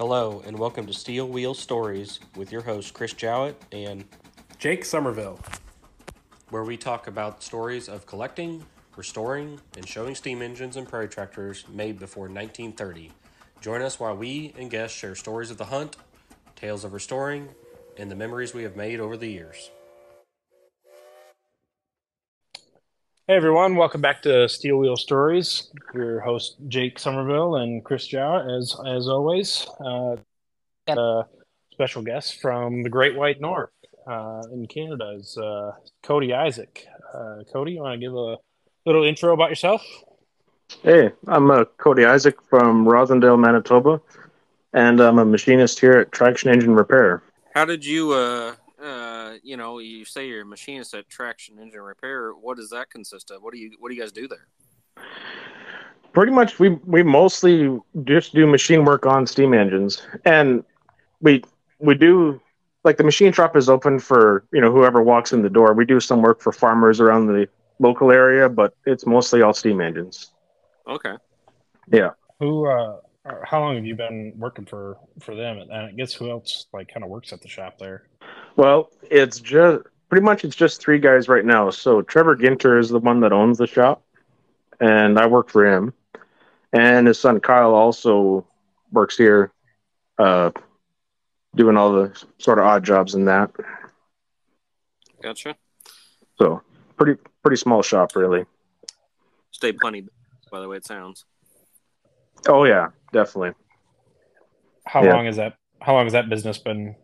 Hello, and welcome to Steel Wheel Stories with your host, Chris Jowett, and Jake Somerville. where we talk about stories of collecting, restoring, and showing steam engines and prairie tractors made before 1930. Join us while we and guests share stories of the hunt, tales of restoring, and the memories we have made over the years. Hey everyone, welcome back to Steel Wheel Stories. Your host Jake Somerville and Chris Jowett, as as always. Uh, got a special guest from the Great White North uh, in Canada is uh, Cody Isaak. Uh, Cody, you want to give a little intro about yourself? Hey, I'm uh, Cody Isaak from Rossendale, Manitoba, and I'm a machinist here at Traction Engine Repair. How did you, uh, uh, you know, you say you're a machinist at Traction Engine Repair. What does that consist of? What do you, what do you guys do there? Pretty much, we we mostly just do machine work on steam engines, and we we do like the machine shop is open for you know whoever walks in the door. We do some work for farmers around the local area, but it's mostly all steam engines. Okay. Yeah. Who, uh, how long have you been working for for them? And I guess who else like kind of works at the shop there? Well, it's just pretty much it's just three guys right now. So Trevor Ginter is the one that owns the shop, and I work for him. And his son Kyle also works here, uh, doing all the sort of odd jobs in that. Gotcha. So pretty pretty small shop, really. Stay plenty, by the way it sounds. Oh yeah, definitely. How Yeah. long has that How long has that business been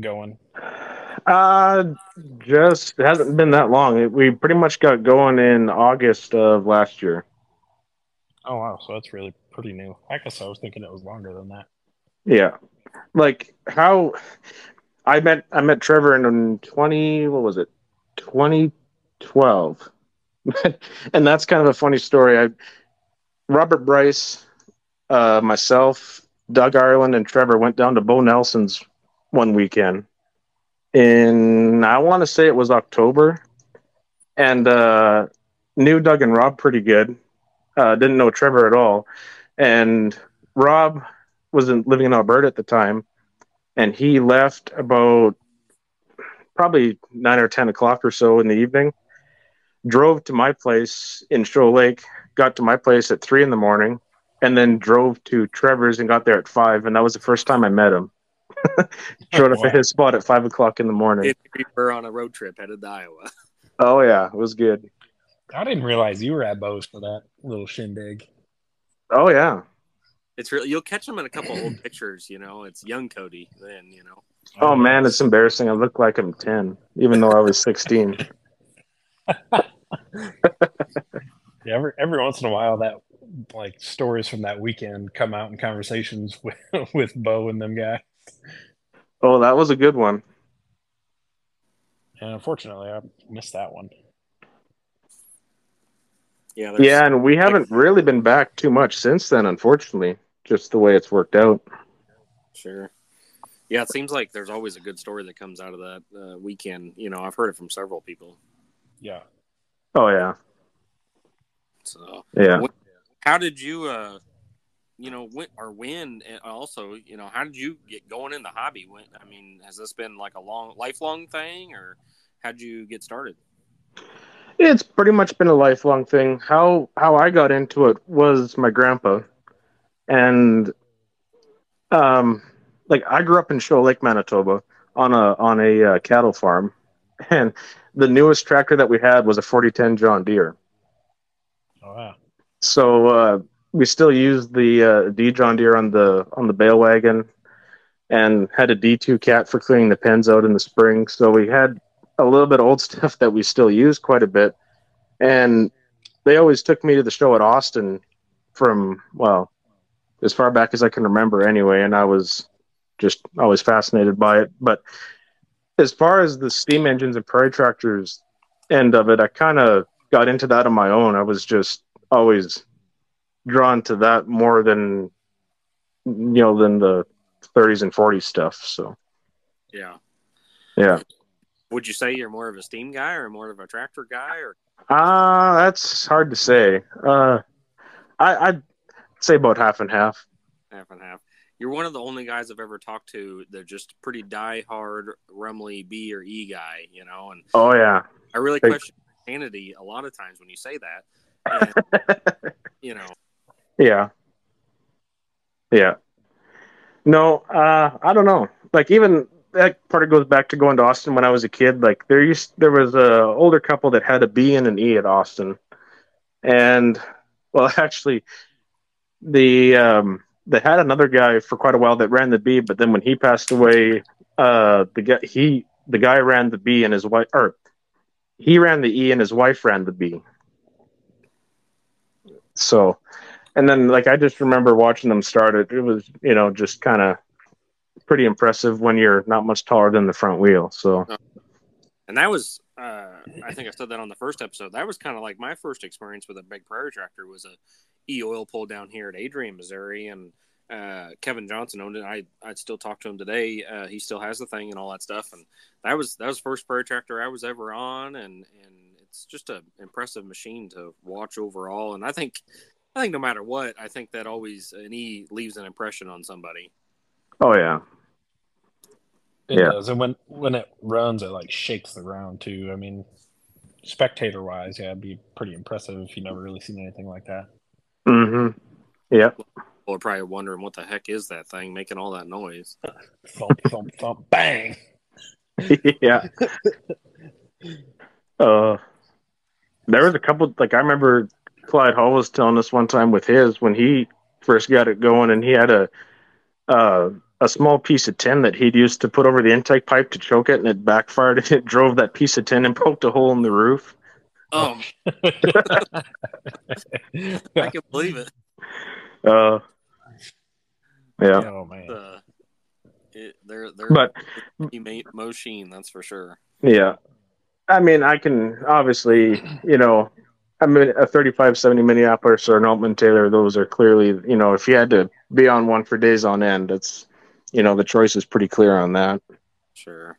going? Uh, just it hasn't been that long. It, we pretty much got going in August of last year. Oh wow, so that's really pretty new. I guess I was thinking it was longer than that. Yeah, like how I met I met Trevor in twenty what was it twenty twelve, and that's kind of a funny story. I Robert Bryce, uh, myself, Doug Ireland, and Trevor went down to Bo Nelson's one weekend in I want to say it was October, and uh, knew Doug and Rob pretty good. Uh, didn't know Trevor at all, and Rob wasn't living in Alberta at the time, and he left about probably nine or ten o'clock or so in the evening. Drove to my place in Shoal Lake, got to my place at three in the morning, and then drove to Trevor's and got there at five. And that was the first time I met him. Showed up Wow. at his spot at five o'clock in the morning. We were on a road trip headed to Iowa. oh yeah, it was good. I didn't realize you were at Bo's for that little shindig. Oh yeah, It's really you'll catch them in a couple old pictures. You know, it's young Cody. Then you know. Oh man, it's embarrassing. I look like I'm ten, even though I was sixteen. Yeah, every every once in a while that like stories from that weekend come out in conversations with with Bo and them guys. Oh, that was a good one. And unfortunately, I missed that one. Yeah. Yeah, and we haven't really been back too much since then, unfortunately. Just the way it's worked out. Sure. Yeah, it seems like there's always a good story that comes out of that uh, weekend. You know, I've heard it from several people. Yeah. Oh yeah, So, yeah. how did you, uh, you know, when or when? And also, you know, how did you get going in the hobby? When I mean, has this been like a long, lifelong thing, or how'd you get started? It's pretty much been a lifelong thing. How how I got into it was my grandpa, and um, like I grew up in Shoal Lake, Manitoba, on a on a uh, cattle farm, and the newest tractor that we had was a 4010 John Deere. Oh wow. So uh, we still used the uh, D John Deere on the on the bale wagon, and had a D2 cat for cleaning the pens out in the spring. So we had a little bit of old stuff that we still use quite a bit. And they always took me to the show at Austin from well, as far back as I can remember, anyway. And I was just always fascinated by it. But as far as the steam engines and prairie tractors end of it, I kind of got into that on my own. I was just always drawn to that more than you know than the 30s and 40s stuff. So Yeah. yeah, Would you say you're more of a steam guy or more of a tractor guy or uh that's hard to say. Uh, I, I'd say about half and half. half and half? you're one of the only guys I've ever talked to that just pretty die hard Rumely B or E guy, you know. And oh yeah, I really question sanity a lot of times when you say that. And, you know, yeah, yeah. No, uh, I don't know. Like even that part of goes back to going to Austin when I was a kid. Like there used there was a older couple that had a B and an E at Austin, and well, actually, the um, they had another guy for quite a while that ran the B, but then when he passed away, uh, the guy he the guy ran the B and his wife or he ran the E and his wife ran the B. So, and then like I just remember watching them start it. It was you know just kind of pretty impressive when you're not much taller than the front wheel. So and that was uh, I think I said that on the first episode. That was kind of like my first experience with a big prairie tractor was a e oil pull down here at Adrian, Missouri, and uh, Kevin Johnson owned it. I I'd still talk to him today. Uh, he still has the thing and all that stuff, and that was that was first prairie tractor I was ever on, and and it's just a impressive machine to watch overall. And I think I think no matter what, I think that always an E leaves an impression on somebody. oh yeah, It Yeah. does, and when when it runs, it like shakes the ground too. I mean, spectator wise, yeah, it'd be pretty impressive if you never really seen anything like that. mm-hmm. yeah, People are probably wondering what the heck is that thing making all that noise. Thump, thump, thump, bang! yeah. Uh, there was a couple like I remember Clyde Hall was telling us one time with his when he first got it going, and he had a uh, a small piece of tin that he'd used to put over the intake pipe to choke it, and it backfired, and it drove that piece of tin and poked a hole in the roof. Oh, I can believe it. Uh, yeah, Oh man, Uh, it they're they're but teammate machine, that's for sure. Yeah. I mean, I can obviously, you know, I mean, a 3570 Minneapolis or an Aultman Taylor, those are clearly, you know, if you had to be on one for days on end, it's, you know, the choice is pretty clear on that. Sure.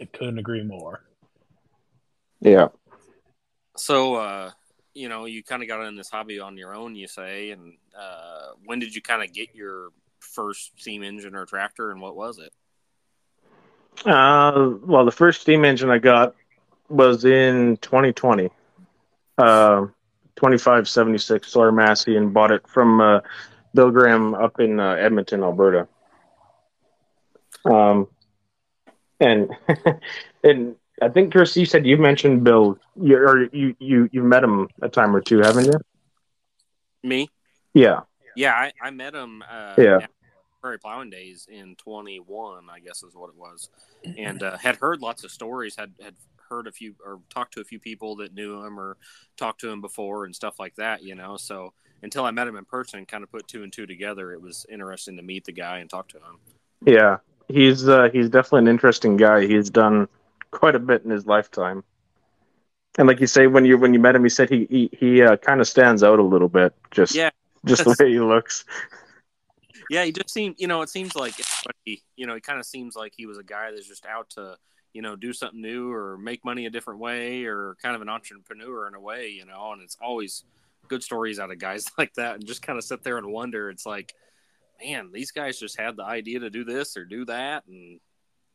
I couldn't agree more. Yeah. So, uh, you know, you kind of got in this hobby on your own, you say, and uh, when did you kind of get your first steam engine or tractor, and what was it? Uh, well, the first steam engine I got was in 2020. Uh, 2576 Sawyer Massey and bought it from uh, Bill Graham up in uh, Edmonton, Alberta. Um, and and I think Chris, you said you mentioned Bill, you, or you you you met him a time or two, haven't you? Me? Yeah, Yeah, I, I met him. Uh, Yeah. Prairie Plowing Days in 21, I guess is what it was, and uh, had heard lots of stories. Had had heard a few or talked to a few people that knew him or talked to him before and stuff like that. You know, so until I met him in person, and kind of put two and two together, it was interesting to meet the guy and talk to him. yeah. He's uh, he's definitely an interesting guy. He's done quite a bit in his lifetime. And like you say, when you when you met him, he said he he, he uh, kind of stands out a little bit, just Yeah. just the way he looks. Yeah, he just seemed, you know, it seems like, you know, he kind of seems like he was a guy that's just out to, you know, do something new or make money a different way or kind of an entrepreneur in a way, you know, and it's always good stories out of guys like that and just kind of sit there and wonder. It's like, man, these guys just had the idea to do this or do that. And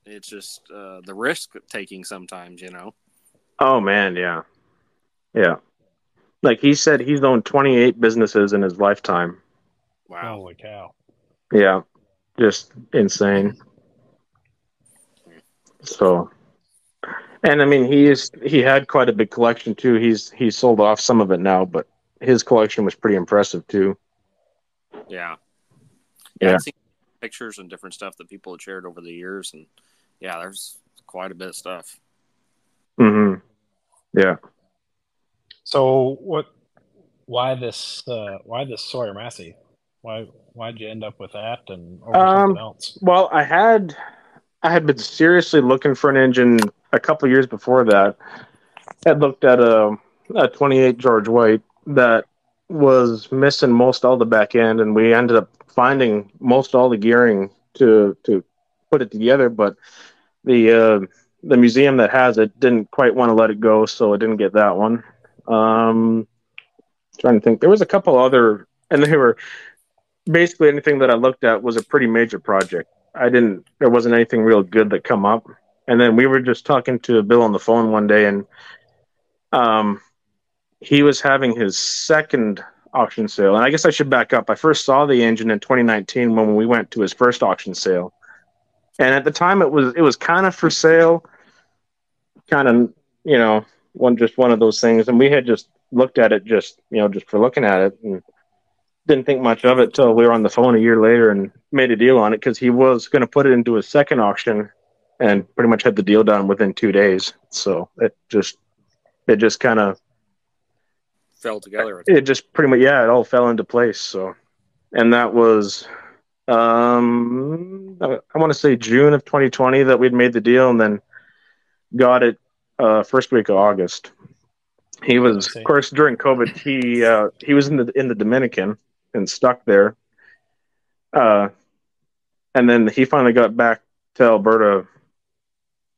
it's just uh, the risk taking sometimes, you know. Oh man, yeah, yeah. Like he said, he's owned twenty eight businesses in his lifetime. Wow. Holy cow! Yeah, just insane. So, and I mean, he is he had quite a big collection too. He's he sold off some of it now, but his collection was pretty impressive too. Yeah. Yeah. I've seen pictures and different stuff that people have shared over the years. And yeah, there's quite a bit of stuff. hmm Yeah. So what? Why this? Uh, why this Sawyer Massey? Why? Why'd you end up with that and over Um, something else? Well, I had I had been seriously looking for an engine a couple years before that. I had looked at a, a 28 George White that was missing most all the back end, and we ended up finding most all the gearing to to put it together. But the uh, the museum that has it didn't quite want to let it go, so I didn't get that one. Um, trying to think, there was a couple other, and they were basically anything that I looked at was a pretty major project. I didn't. There wasn't anything real good that come up. And then we were just talking to Bill on the phone one day, and um, he was having his second auction sale. And I guess I should back up. I first saw the engine in 2019 when we went to his first auction sale, and at the time it was it was kind of for sale, kind of you know one just one of those things. And we had just looked at it just you know just for looking at it and didn't think much of it till we were on the phone a year later and made a deal on it because he was going to put it into a second auction and pretty much had the deal done within two days. So it just it just kind of Fell together. it just pretty much yeah it all fell into place. So and that was um I, I want to say June of 2020 that we'd made the deal and then got it uh, first week of August. He was, of course, during COVID. He uh, he was in the in the Dominican and stuck there. Uh, and then he finally got back to Alberta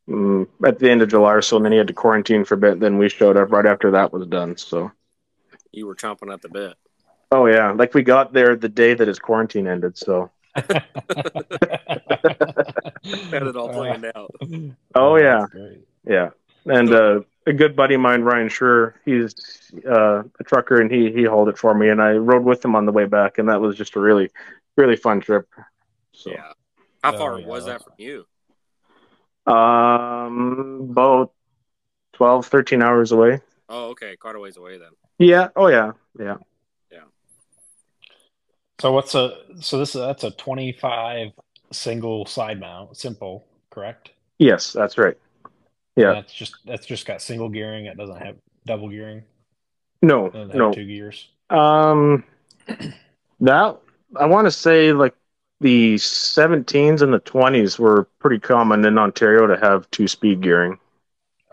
mm, at the end of July or so, and then he had to quarantine for a bit. Then we showed up right after that was done. So, You were chomping at the bit. oh yeah, like we got there the day that his quarantine ended. So, Had it all planned out. oh yeah, yeah. And uh, a good buddy of mine, Ryan Schur, he's uh, a trucker, and he he hauled it for me, and I rode with him on the way back, and that was just a really really fun trip. So, Yeah. How Oh, far yeah. was that from you? um, about 12, 13 hours away. Oh, okay. Quite a ways away then. Yeah. Oh yeah. yeah. Yeah. So what's a so this is that's a 25 single side mount, simple, correct? Yes, that's right. Yeah. That's just that's just got single gearing. It doesn't have double gearing. No, It doesn't have no. two gears. Um, that I want to say like the 17s and the 20s were pretty common in Ontario to have two speed gearing.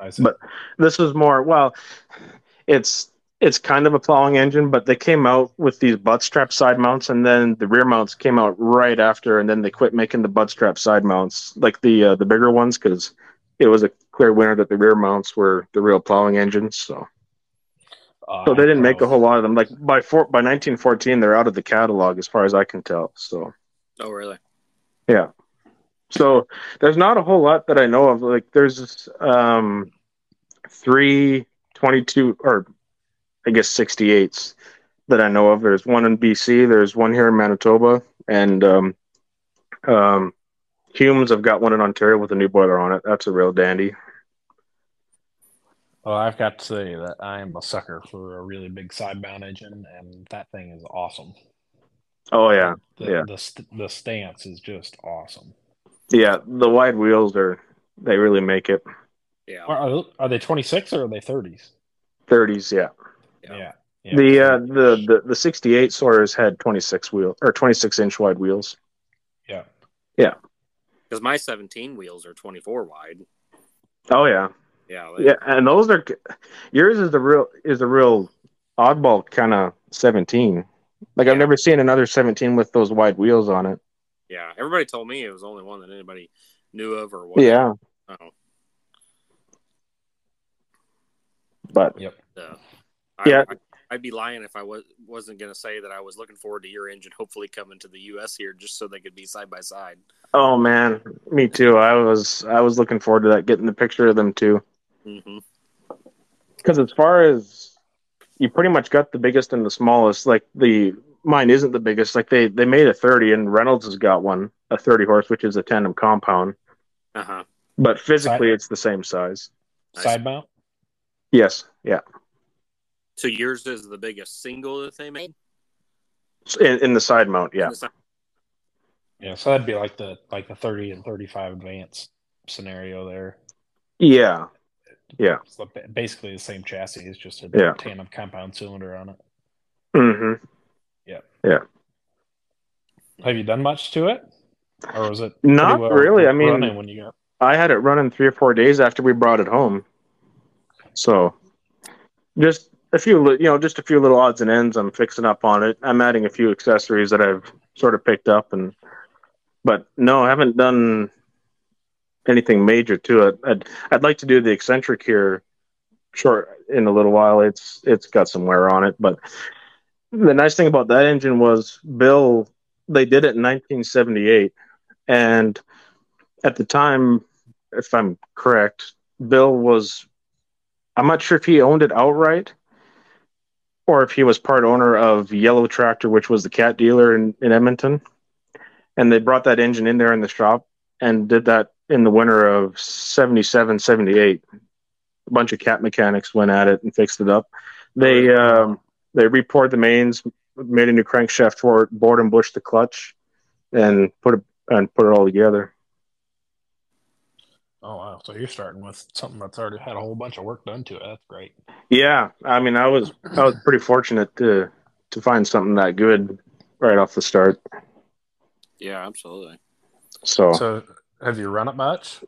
I see. But- This was more well, it's it's kind of a plowing engine, but they came out with these butt strap side mounts, and then the rear mounts came out right after, and then they quit making the butt strap side mounts like the uh, the bigger ones because it was a clear winner that the rear mounts were the real plowing engines. So. Uh, So they didn't make a whole lot of them. Like by four, by 1914, they're out of the catalog as far as I can tell. So Oh, really? yeah, so there's not a whole lot that I know of. Like there's um three 22 or I guess 68s that I know of. There's one in BC. There's one here in Manitoba, and um, um, Humes. I've got one in Ontario with a new boiler on it. That's a real dandy. Well, I've got to say that I am a sucker for a really big side mount engine, and that thing is awesome. Oh yeah, The, Yeah. the, st- the stance is just awesome. yeah. The wide wheels are they really make it. Yeah. Are, are, are they 26 or are they 30s? 30s, yeah. Yeah. Yeah. The uh, the the the sixty eight Sawyer's had twenty six wheel or twenty six inch wide wheels. Yeah. Yeah. Because my 17 wheels are 24 wide. Oh yeah, Yeah. they- yeah, and those are yours is the real is the real oddball kind of seventeen. Like I've never seen another seventeen with those wide wheels on it. Yeah. Everybody told me it was the only one that anybody knew of or what. Yeah, Oh, but uh, Yeah. I, I, I'd be lying if I was wasn't going to say that I was looking forward to your engine hopefully coming to the U.S. here just so they could be side by side. oh man, me too. I was I was looking forward to that, getting the picture of them too. Hmm Because as far as you pretty much got the biggest and the smallest, like the mine isn't the biggest. Like they they made a thirty, and Reynolds has got one, a thirty horse, which is a tandem compound. Uh huh. But physically, Side- it's the same size. Side mount? Yes, yeah. So yours is the biggest single that they made. In, in the side mount, yeah. Yeah, so that'd be like the like the 30 and 35 advanced scenario there. Yeah, Yeah, it's the- basically the same chassis. It's just a Yeah. tandem compound cylinder on it. Mm-hmm. Yeah. Yeah. Have you done much to it, or was it Not well really. I mean, when you got? I had it running three or four days after we brought it home. So, just a few, you know, just a few little odds and ends. I'm fixing up on it. I'm adding a few accessories that I've sort of picked up, and but no, I haven't done anything major to it. I'd I'd like to do the eccentric here, short in a little while. It's it's got some wear on it, but the nice thing about that engine was Bill they did it in 1978, and at the time, if I'm correct, Bill was. I'm not sure if he owned it outright or if he was part owner of Yellow Tractor, which was the cat dealer in, in Edmonton. And they brought that engine in there in the shop and did that in the winter of 77, 78. A bunch of cat mechanics went at it and fixed it up. They um, they repoured the mains, made a new crankshaft for it, bored and bushed the clutch, and put it and put it all together. Oh wow! So you're starting with something that's already had a whole bunch of work done to it. That's great. Yeah, I mean, I was I was pretty fortunate to to find something that good right off the start. Yeah, absolutely. So, So have you run it much?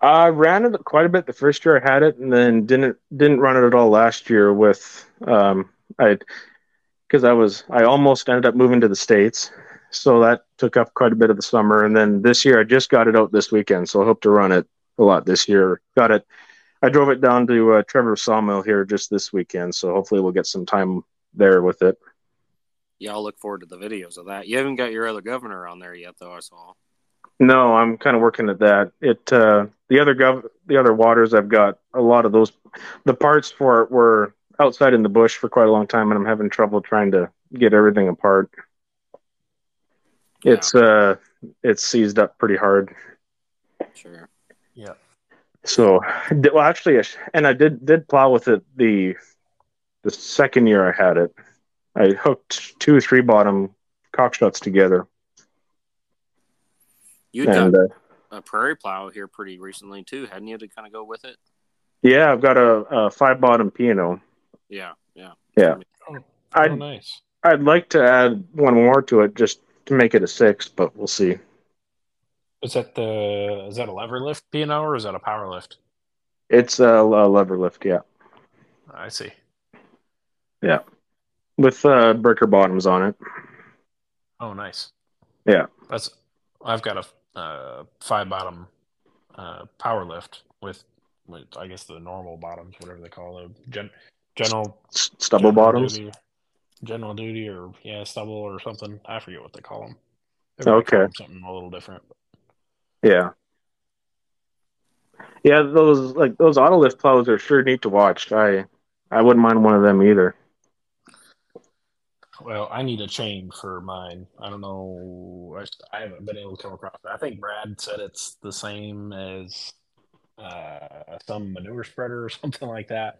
I ran it quite a bit the first year I had it, and then didn't didn't run it at all last year with um I because I was I almost ended up moving to the states, so that took up quite a bit of the summer, and then this year I just got it out this weekend, so I hope to run it a lot this year. Got it. I drove it down to uh, Trevor Sawmill here just this weekend, so hopefully we'll get some time there with it. Yeah, I'll look forward to the videos of that. You haven't got your other governor on there yet, though. I saw. No, I'm kind of working at that. It uh, the other gov the other waters I've got a lot of those the parts for it were outside in the bush for quite a long time and I'm having trouble trying to get everything apart. Yeah. It's uh it's seized up pretty hard. Sure. Yeah. So well actually and I did did plow with it the the second year I had it. I hooked two three bottom Cockshutts together You got and uh, a prairie plow here pretty recently too, hadn't you? To kind of go with it. yeah, I've got a, a five bottom P&O. Yeah, yeah, Yeah. Oh, I oh, nice. I'd like to add one more to it just to make it a six, but we'll see. Is that the is that a lever lift P&O or is that a power lift? It's a, a lever lift, yeah, I see. Yeah, with uh, breaker bottoms on it. Oh, nice. Yeah. That's I've got a uh, five bottom uh, power lift with, with I guess the normal bottoms, whatever they call them, gen, general stubble general bottoms. duty, general duty, or yeah, stubble or something. I forget what they call them. Okay. something a little different. Yeah. Yeah, those like those auto lift plows are sure neat to watch. I I wouldn't mind one of them either. Well, I need a chain for mine. I don't know. I, I haven't been able to come across it. I think Brad said it's the same as uh, some manure spreader or something like that,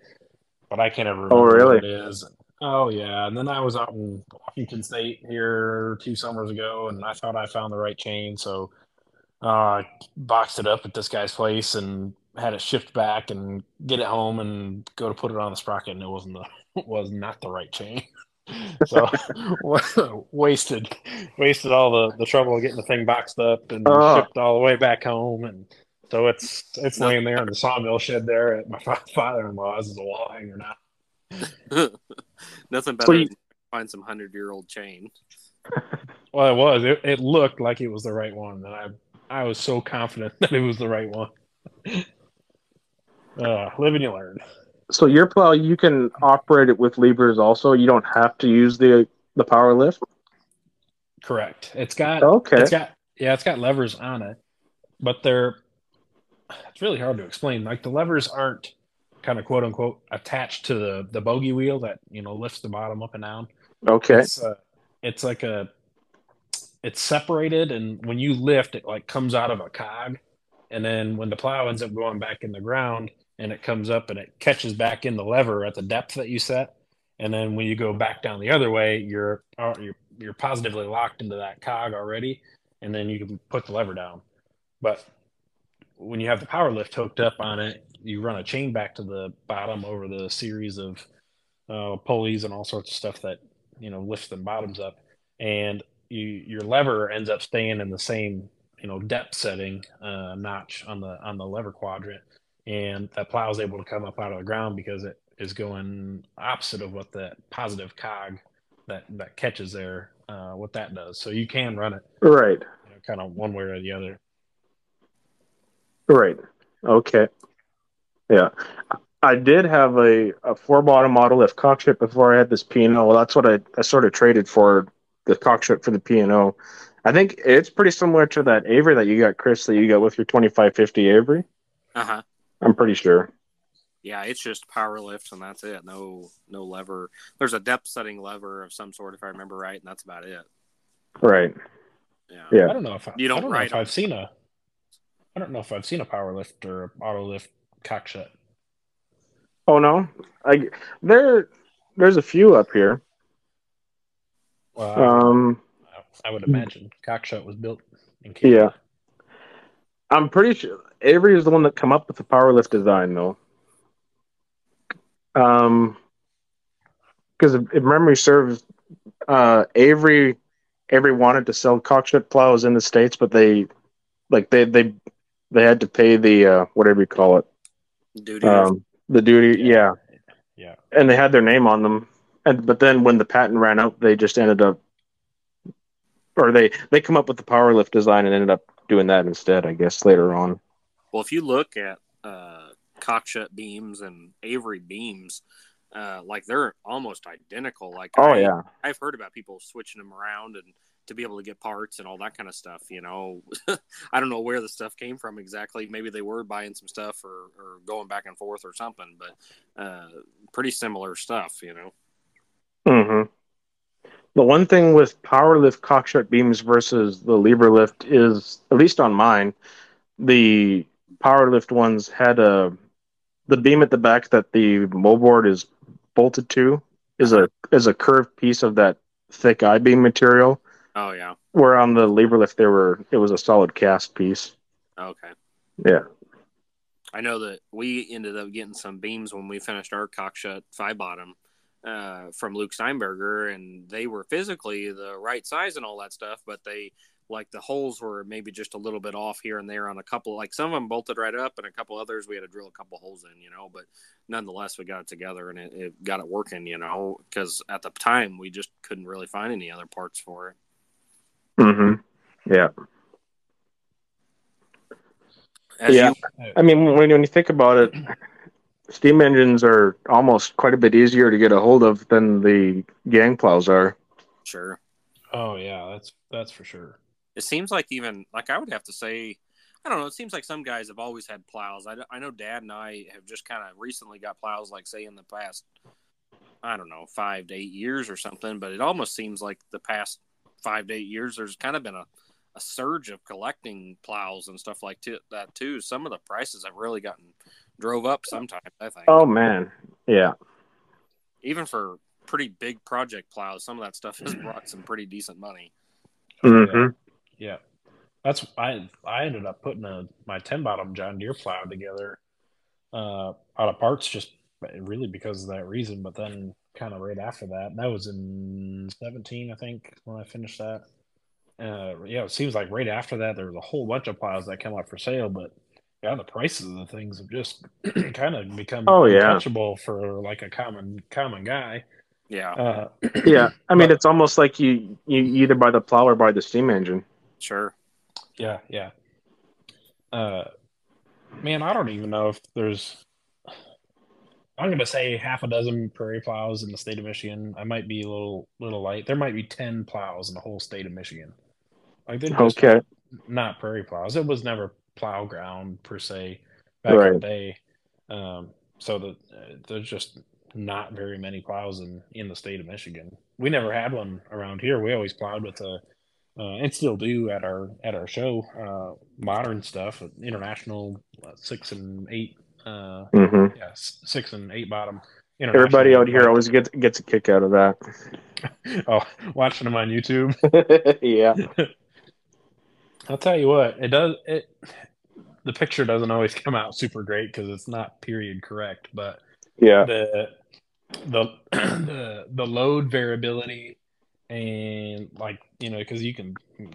but I can't ever remember Oh, really? what it is. Oh yeah, and then I was out in Washington State here two summers ago, and I thought I found the right chain, so uh, I boxed it up at this guy's place and had it shipped back and get it home and go to put it on the sprocket, and it wasn't the was not the right chain. so wasted wasted all the, the trouble of getting the thing boxed up and Oh. shipped all the way back home. And so it's it's laying there in the sawmill shed there at my father-in-law's as a wall hanger now Nothing better So than find some hundred year old chain. well it was. It, it looked like it was the right one and i i was so confident that it was the right one. Uh live and you learn So your plow, you can operate it with levers. Also, you don't have to use the the power lift. correct it's got Okay. It's got yeah, it's got levers on it, but they're it's really hard to explain. Like the levers aren't kind of quote unquote attached to the the bogey wheel that you know lifts the bottom up and down. Okay. It's uh, it's like a it's separated, and when you lift, it like comes out of a cog, and then when the plow ends up going back in the ground, and it comes up and it catches back in the lever at the depth that you set, and then when you go back down the other way, you're uh, you're you're positively locked into that cog already, and then you can put the lever down. But when you have the power lift hooked up on it, you run a chain back to the bottom over the series of uh, pulleys and all sorts of stuff that you know lifts the bottoms up, and you your lever ends up staying in the same you know depth setting uh, notch on the on the lever quadrant, and that plow is able to come up out of the ground because it is going opposite of what that positive cog that that catches there uh, what that does. So you can run it Right. you know, kind of one way or the other. Right. Okay. Yeah. I did have a, a four bottom model lift Cockshutt before I had this P&O. Well, that's what I, I sort of traded for the Cockshutt for the P and O. I think it's pretty similar to that Avery that you got, Chris, that you got with your twenty five fifty Avery. Uh huh. I'm pretty sure. Yeah, it's just power lifts and that's it. No, no lever. There's a depth setting lever of some sort, if I remember right, and that's about it. Right. Yeah. Yeah. I don't know if I, You don't I don't know ride if on I've seen a. I don't know if I've seen a power lift or a auto lift Cockshutt. Oh no, I there. There's a few up here. Well, Um, I would imagine Cockshutt was built in Canada. I'm pretty sure Avery is the one that come up with the power lift design, though. Um, because if, if memory serves, uh, Avery, Avery wanted to sell Cockshutt plows in the states, but they, like they they they had to pay the uh, whatever you call it, Duty. um, the duty, yeah. Yeah. and they had their name on them, and but then when the patent ran out, they just ended up, or they they come up with the power lift design and ended up doing that instead, I guess later on. Well, if you look at uh, Cockshutt beams and Avery beams, uh, like they're almost identical. Like Oh I, yeah, I've heard about people switching them around and to be able to get parts and all that kind of stuff. You know, I don't know where the stuff came from exactly. Maybe they were buying some stuff or, or going back and forth or something, but uh, pretty similar stuff. You know. hmm The one thing with power lift Cockshutt beams versus the lever lift is, at least on mine, the power lift ones had a the beam at the back that the moldboard is bolted to is a is a curved piece of that thick I beam material. Oh yeah. Where on the lever lift there were it was a solid cast piece. Oh, okay. Yeah. I know that we ended up getting some beams when we finished our Cockshutt five bottom uh, from Luke Steinberger, and they were physically the right size and all that stuff, but they like the holes were maybe just a little bit off here and there on a couple. Like some of them bolted right up, and a couple others we had to drill a couple holes in, you know. But nonetheless, we got it together and it, it got it working, you know, because at the time we just couldn't really find any other parts for it. hmm Yeah. As Yeah. you- I mean, when, when you think about it, steam engines are almost quite a bit easier to get a hold of than the gang plows are. sure. Oh yeah, that's that's for sure. it seems like even like I would have to say, I don't know. It seems like some guys have always had plows. I, I know Dad and I have just kind of recently got plows, like say in the past, I don't know, five to eight years or something. But it almost seems like the past five to eight years, there's kind of been a, a surge of collecting plows and stuff like t- that too. Some of the prices have really gotten drove up sometimes. I think Oh man, yeah, even for pretty big project plows, some of that stuff has brought some pretty decent money. hmm Yeah, that's I. I ended up putting a my ten bottom John Deere plow together uh, out of parts, just really because of that reason. But then, kind of right after that, that was in seventeen, I think, when I finished that. Uh, yeah, it seems like right after that, there was a whole bunch of plows that came up for sale, but yeah, the prices of the things have just kind of become Oh, yeah. untouchable for like a common common guy. Yeah, Uh, yeah. I mean, But- it's almost like you you either buy the plow or buy the steam engine. sure. Yeah, yeah. Uh, man, I don't even know if there's. I'm going to say half a dozen prairie plows in the state of Michigan. I might be a little little light. There might be ten plows in the whole state of Michigan. Like they're just Okay, not prairie plows. It was never plow ground per se back in the day. Um, so the, uh, there's just not very many plows in, in the state of Michigan. We never had one around here. We always plowed with a, uh, and still do at our at our show, uh, modern stuff, international uh, six and eight, uh, hmm yeah, six and eight bottom. everybody out here always gets gets a kick out of that. oh, watching them on YouTube. yeah, I'll tell you what, it does it the picture doesn't always come out super great because it's not period correct, but yeah, the the the the load variability and like you know because you can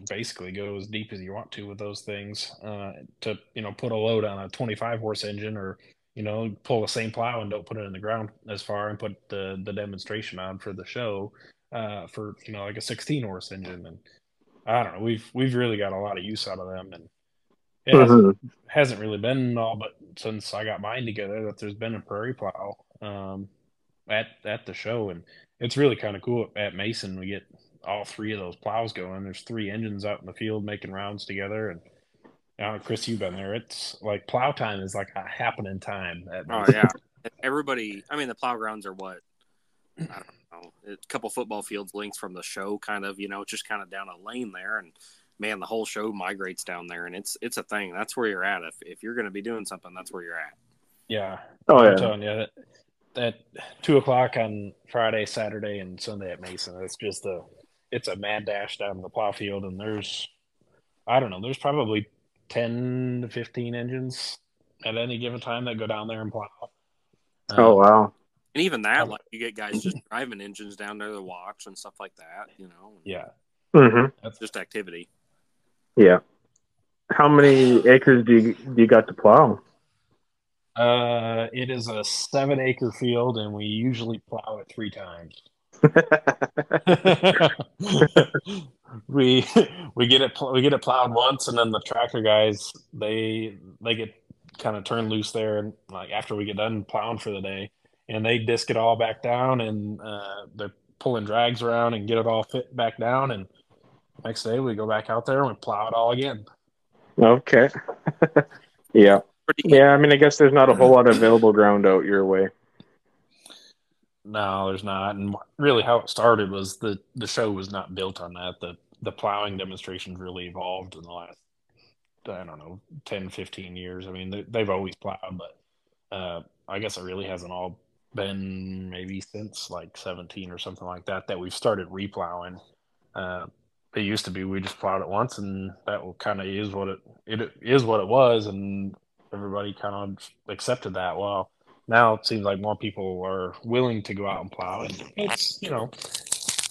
basically go as deep as you want to with those things uh to you know put a load on a 25 horse engine or you know pull the same plow and don't put it in the ground as far and put the the demonstration on for the show uh for you know like a 16 horse engine and i don't know we've we've really got a lot of use out of them and it hasn't, Mhm. hasn't really been all but since i got mine together that there's been a prairie plow um at at the show and it's really kind of cool at mason we get all three of those plows going. There's three engines out in the field making rounds together, and uh, Chris, you've been there. It's like plow time is like a happening time. oh yeah, everybody. I mean, the plow grounds are what I don't know, a couple football fields links from the show, kind of. You know, just kind of down a lane there, and man, the whole show migrates down there, and it's it's a thing. That's where you're at. If if you're going to be doing something, that's where you're at. Yeah. Oh I'm yeah. telling you that that two o'clock on Friday, Saturday, and Sunday at Mason. It's just a it's a mad dash down the plow field, and there's I don't know, there's probably ten to fifteen engines at any given time that go down there and plow. Uh, Oh wow. And even that, like you get guys just driving engines down there to watch and stuff like that. You know, yeah, Mm-hmm. that's just activity. Yeah. How many acres do you do you got to plow? uh, it is a seven acre field, and we usually plow it three times. we we get it we get it plowed once, and then the tractor guys they they get kind of turned loose there, and like after we get done plowing for the day, and they disc it all back down, and uh, they're pulling drags around and get it all fit back down, and next day we go back out there and we plow it all again. okay. yeah. Yeah. I mean, I guess there's not a whole lot of available ground out your way. No, there's not. And really, how it started was the the show was not built on that. The the plowing demonstrations really evolved in the last, I don't know, 10, 15 years. I mean, they, they've always plowed, but uh, I guess it really hasn't all been maybe since like 17 or something like that that we've started replowing. Uh, it used to be we just plowed it once, and that kind of is what it it is what it was, and everybody kind of accepted that. Well, now it seems like more people are willing to go out and plow. And it's you know,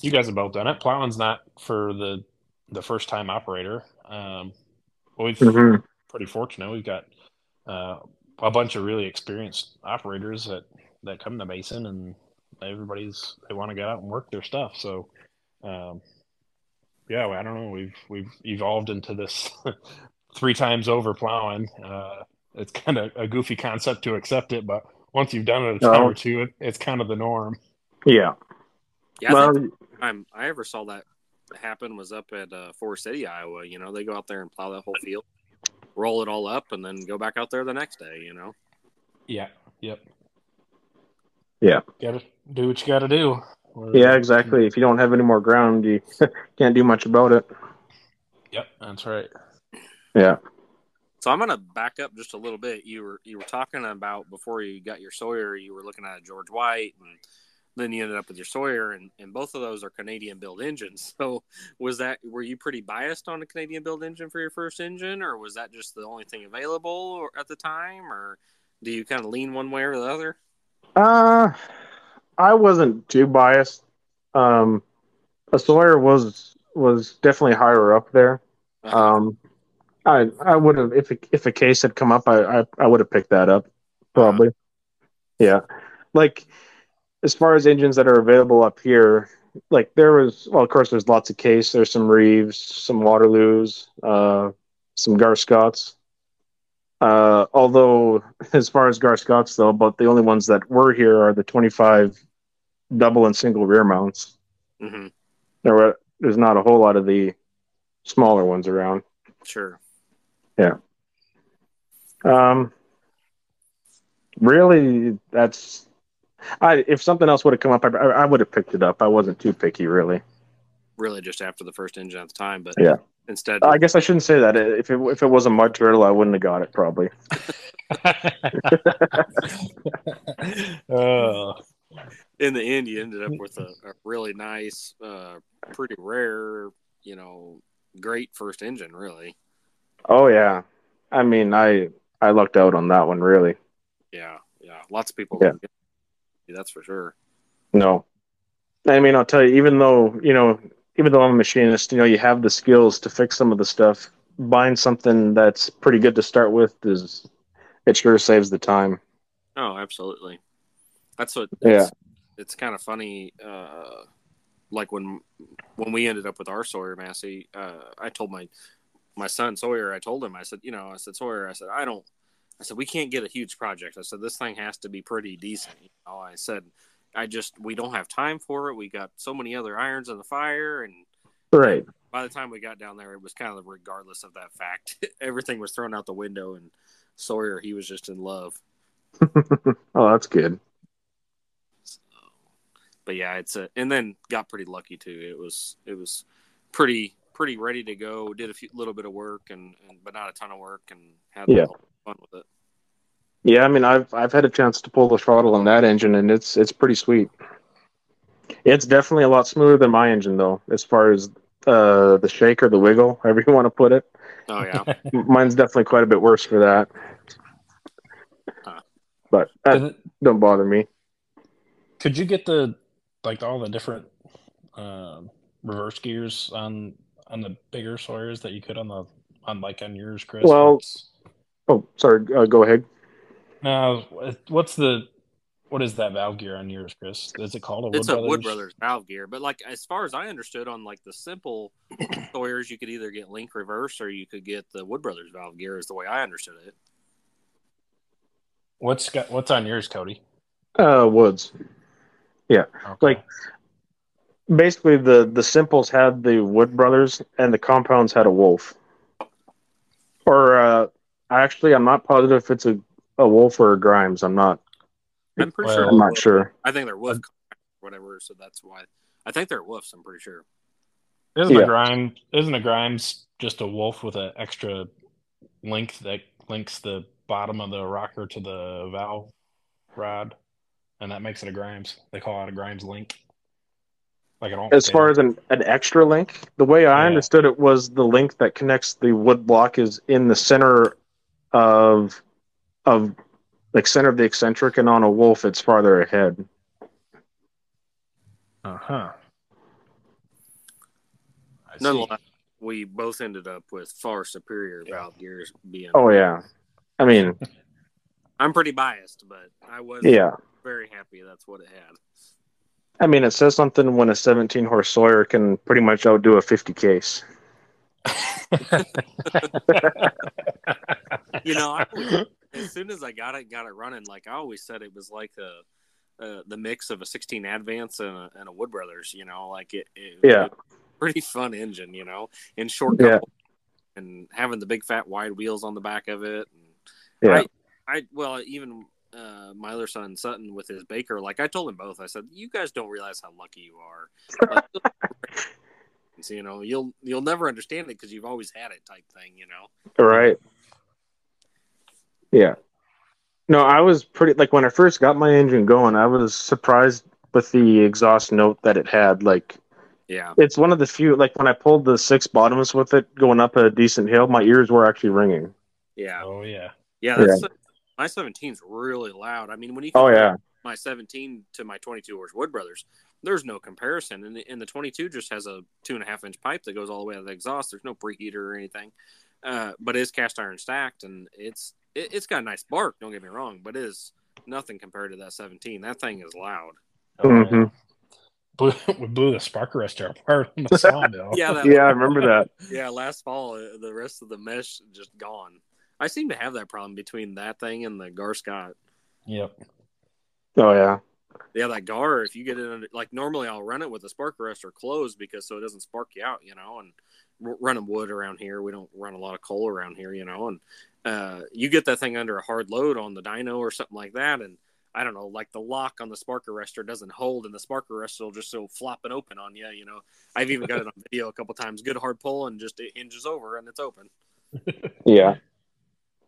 you guys have both done it. Plowing's not for the the first time operator. Um, we've hmm pretty fortunate. We've got uh, a bunch of really experienced operators that that come to Mason, and everybody's they want to get out and work their stuff. So, um, yeah, I don't know. We've we've evolved into this three times over plowing. Uh, it's kind of a goofy concept to accept it, but once you've done it a time No. or two, it, it's kind of the norm. Yeah. yeah, I well, think the I ever saw that happen was up at uh, Forest City, Iowa. You know, they go out there and plow that whole field, roll it all up, and then go back out there the next day. You know, Yeah. Yep. Yeah. Got to do what you got to do. yeah, exactly. If you don't have any more ground, you can't do much about it. Yep. That's right. Yeah. So I'm gonna back up just a little bit. You were you were talking about before you got your Sawyer, you were looking at a George White, and then you ended up with your Sawyer, and, and both of those are Canadian built engines. So was that were you pretty biased on a Canadian built engine for your first engine, or was that just the only thing available or, at the time, or do you kind of lean one way or the other? Uh, I wasn't too biased. Um, a Sawyer was was definitely higher up there. Um, I I would have if a, if a case had come up, I I, I would have picked that up probably. Yeah, like as far as engines that are available up here, like there was well, of course, there's lots of case. There's some Reeves, some Waterloos, uh, some Gaar Scotts. Uh, although as far as Gaar Scotts though, but the only ones that were here are the 25 double and single rear mounts. hmm There were there's not a whole lot of the smaller ones around. Sure. Yeah. Um, really, that's I. If something else would have come up, I, I would have picked it up. I wasn't too picky, really. Really, just after the first engine at the time, but Yeah. Instead, I guess I shouldn't say that. If it if it was a mud turtle, I wouldn't have got it probably. oh, in the end, you ended up with a, a really nice, uh, pretty rare, you know, great first engine. Really, Oh yeah, I mean, I I lucked out on that one really. yeah, yeah. Lots of people, Yeah. get that's for sure. No, I mean, I'll tell you, even though you know, even though I'm a machinist, you know, you have the skills to fix some of the stuff. Buying something that's pretty good to start with is it sure saves the time. Oh, absolutely. That's what. Yeah. It's, it's kind of funny. Uh, like when when we ended up with our Sawyer Massey, uh, I told my my son Sawyer. I told him. I said, you know, I said Sawyer. I said, I don't. I said we can't get a huge project. I said this thing has to be pretty decent. You know, I said I just we don't have time for it. We got so many other irons in the fire, and Right. by the time we got down there, it was kind of regardless of that fact. Everything was thrown out the window, and Sawyer he was just in love. oh, that's good. So, but yeah, it's a and then got pretty lucky too. It was it was pretty pretty ready to go. Did a few, little bit of work and, and but not a ton of work, and had Yeah. fun with it. Yeah, I mean, I've I've had a chance to pull the throttle on that engine, and it's it's pretty sweet. It's definitely a lot smoother than my engine, though, as far as uh, the shake or the wiggle, however you want to put it. Oh yeah, Mine's definitely quite a bit worse for that. Huh. But that Could, don't bother me. could you get the like all the different um, reverse gears on on the bigger Sawyers that you could on the on like on yours, Chris? Well- Oh, sorry. Uh, go ahead. No, what's the what is that valve gear on yours, Chris? Is it called a Wood it's a Brothers? Wood Brothers valve gear, but like as far as I understood on like the simple Sawyers, you could either get link reverse or you could get the Wood Brothers valve gear. Is the way I understood it. What's got what's on yours, Cody? Uh, Woods. Okay. Like- Basically, the the simples had the Wood Brothers, and the compounds had a Wolf. Or uh, actually, I'm not positive if it's a Oh, a Wolf or a Grimes. I'm not. I'm pretty Well- sure. I'm not sure. I think they're wolf, whatever. So that's why I think they're wolves. I'm pretty sure. Isn't Yeah. a grime isn't a grimes just a wolf with an extra link that links the bottom of the rocker to the valve rod, and that makes it a grimes. They call it a grimes link. Like an As far as an, an extra link, the way I Yeah. understood it was the link that connects the wood block is in the center of of like center of the eccentric, and on a wolf it's farther ahead. uh huh. Nonetheless, we both ended up with far superior valve gears. Being, Oh yeah, I mean I'm pretty biased, but I was yeah. very happy that's what it had. I mean, it says something when a 17 horse Sawyer can pretty much outdo a 50 case. You know, I always, as soon as I got it, got it running, like I always said, it was like a. Uh, the mix of a 16 Advance and a, and a Wood Brothers, you know, like it, it Yeah. pretty fun engine, you know, and short Yeah. and having the big fat wide wheels on the back of it. And Yeah, I well, even uh, my other son Sutton with his Baker, like I told him both. I said, "You guys don't realize how lucky you are." Like, so, you know, you'll you'll never understand it because you've always had it, type thing. You know. right. Yeah. No, I was pretty like when I first got my engine going, I was surprised with the exhaust note that it had. Like, Yeah. it's one of the few. Like when I pulled the six bottoms with it going up a decent hill, my ears were actually ringing. Yeah. oh yeah. Yeah. That's my 17's really loud. I mean, when you Oh yeah, my 17 to my 22 horse Wood Brothers, there's no comparison. And the, and the 22 just has a two and a half inch pipe that goes all the way to the exhaust. There's no preheater or anything, uh, but it's cast iron stacked and it's it, it's got a nice bark. Don't get me wrong, but it is nothing compared to that 17. That thing is loud. Mhm. Blew, we blew the spark arrestor apart on the sawmill. Yeah, that, yeah, I remember that. yeah. Last fall, uh, the rest of the mesh just gone. I seem to have that problem between that thing and the Gaar Scott. Yep. Oh yeah, Yeah, that Gaar. If you get it under, like normally, I'll run it with the spark arrestor closed because so it doesn't spark you out, you know. And r- running wood around here, we don't run a lot of coal around here, you know. And uh, you get that thing under a hard load on the dyno or something like that, and I don't know, like the lock on the spark arrestor doesn't hold, and the spark arrestor will just so flop it open on you, you know. I've even got it on video a couple times. Good hard pull, and just it hinges over and it's open. yeah.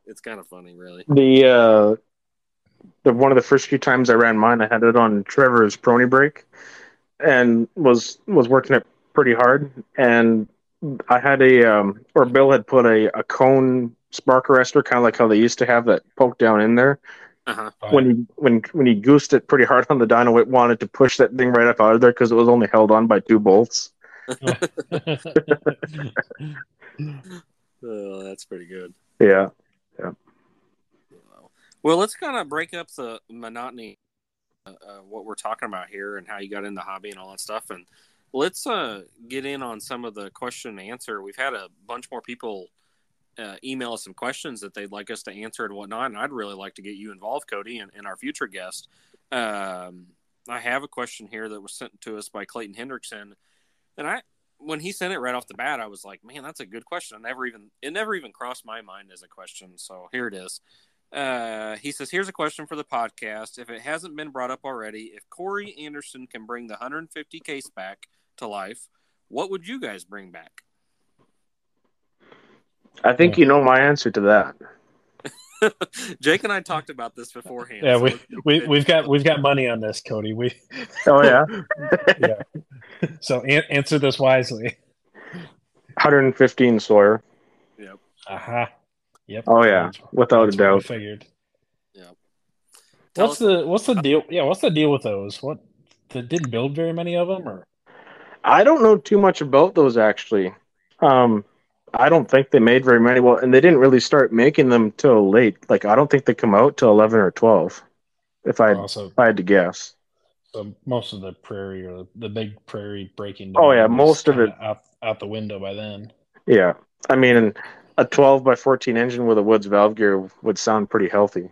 It's kind of funny, really. The uh, the one of the first few times I ran mine, I had it on Trevor's Prony brake, and was was working it pretty hard. And I had a um, or Bill had put a, a cone spark arrestor, kind of like how they used to have that poke down in there. Uh huh. When he when when he goosed it pretty hard on the dyno, it wanted to push that thing right up out of there because it was only held on by two bolts. Oh, that's pretty good. Yeah, yeah, Well, let's kind of break up the monotony uh, uh, what we're talking about here and how you got in the hobby and all that stuff. And let's uh, get in on some of the question and answer. We've had a bunch more people uh, email us some questions that they'd like us to answer and whatnot. And I'd really like to get you involved, Cody, and, and our future guest. Um, I have a question here that was sent to us by Clayton Hendrickson, and I when he sent it right off the bat, I was like, man, that's a good question. I never even it never even crossed my mind as a question. So here it is. Uh, he says, "Here's a question for the podcast. If it hasn't been brought up already, if Corey Anderson can bring the 150 case back to life, what would you guys bring back?" I think you know my answer to that. Jake and I talked about this beforehand. Yeah, so we, we we've got we've got money on this, Cody. We Oh yeah, yeah. So an- answer this wisely. 115 Sawyer. Uh huh. Yep. Oh yeah, without a That's what I doubt. Figured. Tell What's us- the what's the deal? Yeah, what's the deal with those? What they didn't build very many of them, or I don't know too much about those actually. Um, I don't think they made very many. Well, and they didn't really start making them till late. Like I don't think they come out till 11 or 12. If I also if I had to guess. so most of the prairie or the big prairie breaking? Oh, yeah, most of it- out out the window by then. Yeah, I mean, a 12 by 14 engine with a Woods valve gear would sound pretty healthy.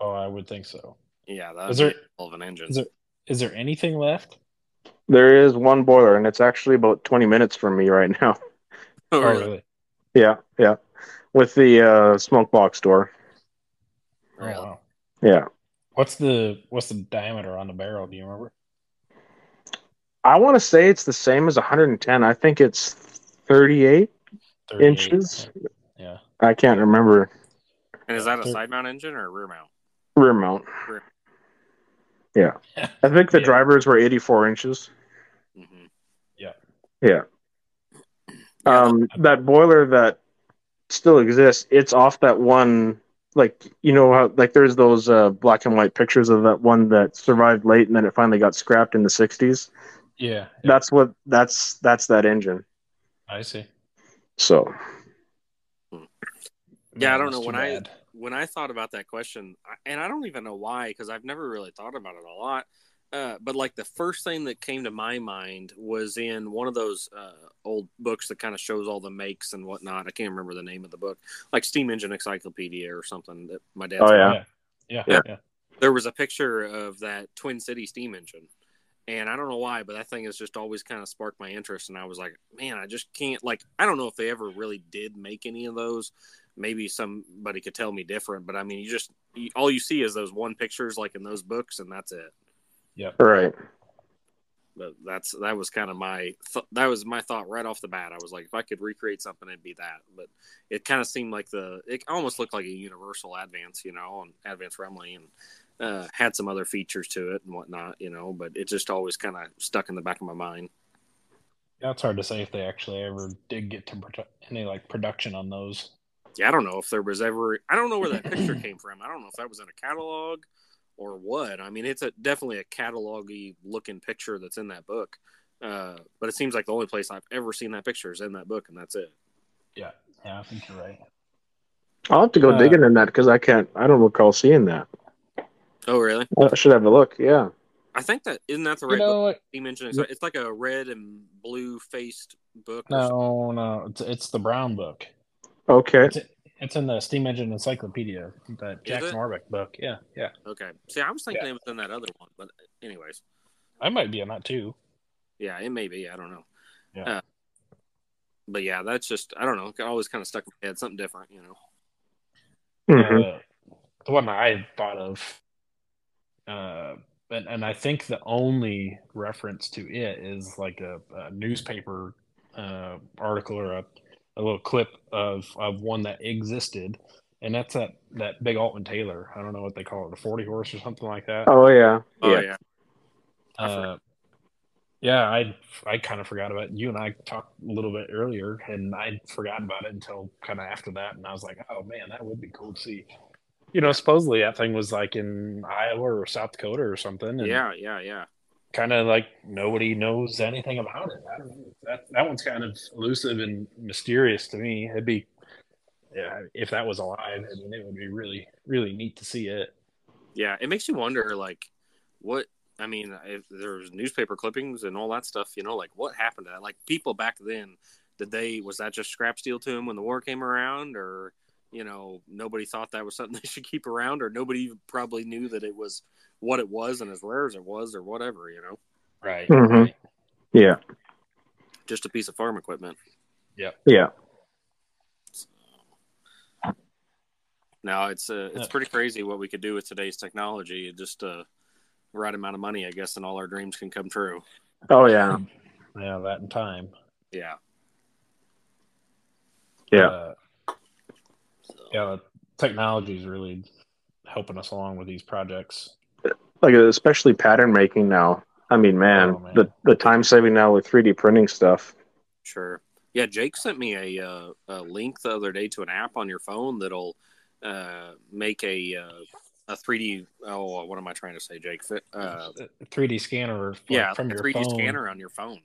Oh, I would think so. yeah, that Is there- of an engine. Is there is there anything left? There is one boiler, and it's actually about 20 minutes from me right now. oh, Oh, really? really? Yeah, yeah, with the uh, smoke box door. Oh, Really? wow. Yeah, What's the what's the diameter on the barrel? Do you remember? I want to say it's the same as 110. I think it's 38 38. inches. Yeah. I can't remember And is that a side mount engine or a rear mount? rear mount. Rear. Yeah, I think the Yeah. drivers were 84 inches. Mm-hmm. Yeah. Yeah. Um, that boiler that still exists, it's off that one. Like you know how like there's those uh, black and white pictures of that one that survived late and then it finally got scrapped in the 60s. Yeah. yeah. That's what that's that's that engine. I see. So Yeah, I don't know. too When I- bad. When I thought about that question, and I don't even know why, because I've never really thought about it a lot. Uh, but like the first thing that came to my mind was in one of those uh, old books that kind of shows all the makes and whatnot. I can't remember the name of the book, like Steam Engine Encyclopedia or something that my dad. Oh, yeah. yeah. Yeah. Yeah. yeah. there was a picture of that Twin City steam engine. And I don't know why, but that thing has just always kind of sparked my interest. And I was like, man, I just can't, like, I don't know if they ever really did make any of those. Maybe somebody could tell me different, but I mean, you just, you, all you see is those one pictures, like in those books, and that's it. Yeah. Right. But that's, that was kind of my, th- that was my thought right off the bat. I was like, if I could recreate something, it'd be that. But it kind of seemed like the, it almost looked like a universal advance, you know, and advance Rumely and, uh, had some other features to it and whatnot, you know, but it just always kind of stuck in the back of my mind. Yeah, it's hard to say if they actually ever did get to produ- any like production on those. Yeah, I don't know if there was ever, I don't know where that picture came from. I don't know if that was in a catalog or what. I mean, it's a definitely a catalogy looking picture that's in that book. Uh, but it seems like the only place I've ever seen that picture is in that book, and that's it. Yeah, yeah, I think you're right. I'll have to go Uh, digging in that because I can't. I don't recall seeing that. Oh, really? I should have a look. Yeah. I think that isn't that the You right book know what? you mentioned? It's, it's like a red and blue faced book. No, no, it's it's the Brown book. Okay. It's it's in the Steam Engine Encyclopedia, that Jack it? Norbeck book. Yeah, yeah. Okay. See, I was thinking it was in that other one, but anyways, I might be on that too. yeah, it may be. I don't know. Yeah. Uh, but yeah, that's just I don't know. It always kind of stuck in my head, something different, you know. Mhm. Uh, the one I thought of, uh, and, and I think the only reference to it is like a, a newspaper uh, article or a, a little clip of, of one that existed, and that's that, that big Aultman Taylor. I don't know what they call it, a 40 horse or something like that. Oh yeah. Oh yeah. yeah. I. Uh, yeah, I I kind of forgot about it. You and I talked a little bit earlier, and I'd forgotten about it until kind of after that, and I was like, oh man, that would be cool to see. You know, supposedly that thing was like in Iowa or South Dakota or something. And Yeah, yeah, yeah. Kind of like nobody knows anything about it. I don't know. That that one's kind of elusive and mysterious to me. It'd be, yeah, if that was alive, I mean, it would be really really neat to see it. Yeah, it makes you wonder, like, what I mean, if there's newspaper clippings and all that stuff, you know, like what happened to that? Like people back then, did they was that just scrap steel to them when the war came around, or you know, nobody thought that was something they should keep around, or nobody probably knew that it was what it was and as rare as it was, or whatever. You know, Right. Mhm. right. Yeah. just a piece of farm equipment. Yeah. Yeah. Now it's uh, it's pretty crazy what we could do with today's technology. Just uh, the right amount of money, I guess, and all our dreams can come true. Oh yeah. Yeah, that in time. Yeah. Yeah. Uh, So, yeah, technology is really helping us along with these projects. Like especially pattern making now. I mean, man, Oh, man. the the time saving now with 3D printing stuff. Sure. Yeah, Jake sent me a, uh, a link the other day to an app on your phone that'll uh, make a uh, a 3D. Oh, what am I trying to say, Jake? Fit- Uh, 3D scanner. like, yeah, from a your 3D phone. scanner on your phone.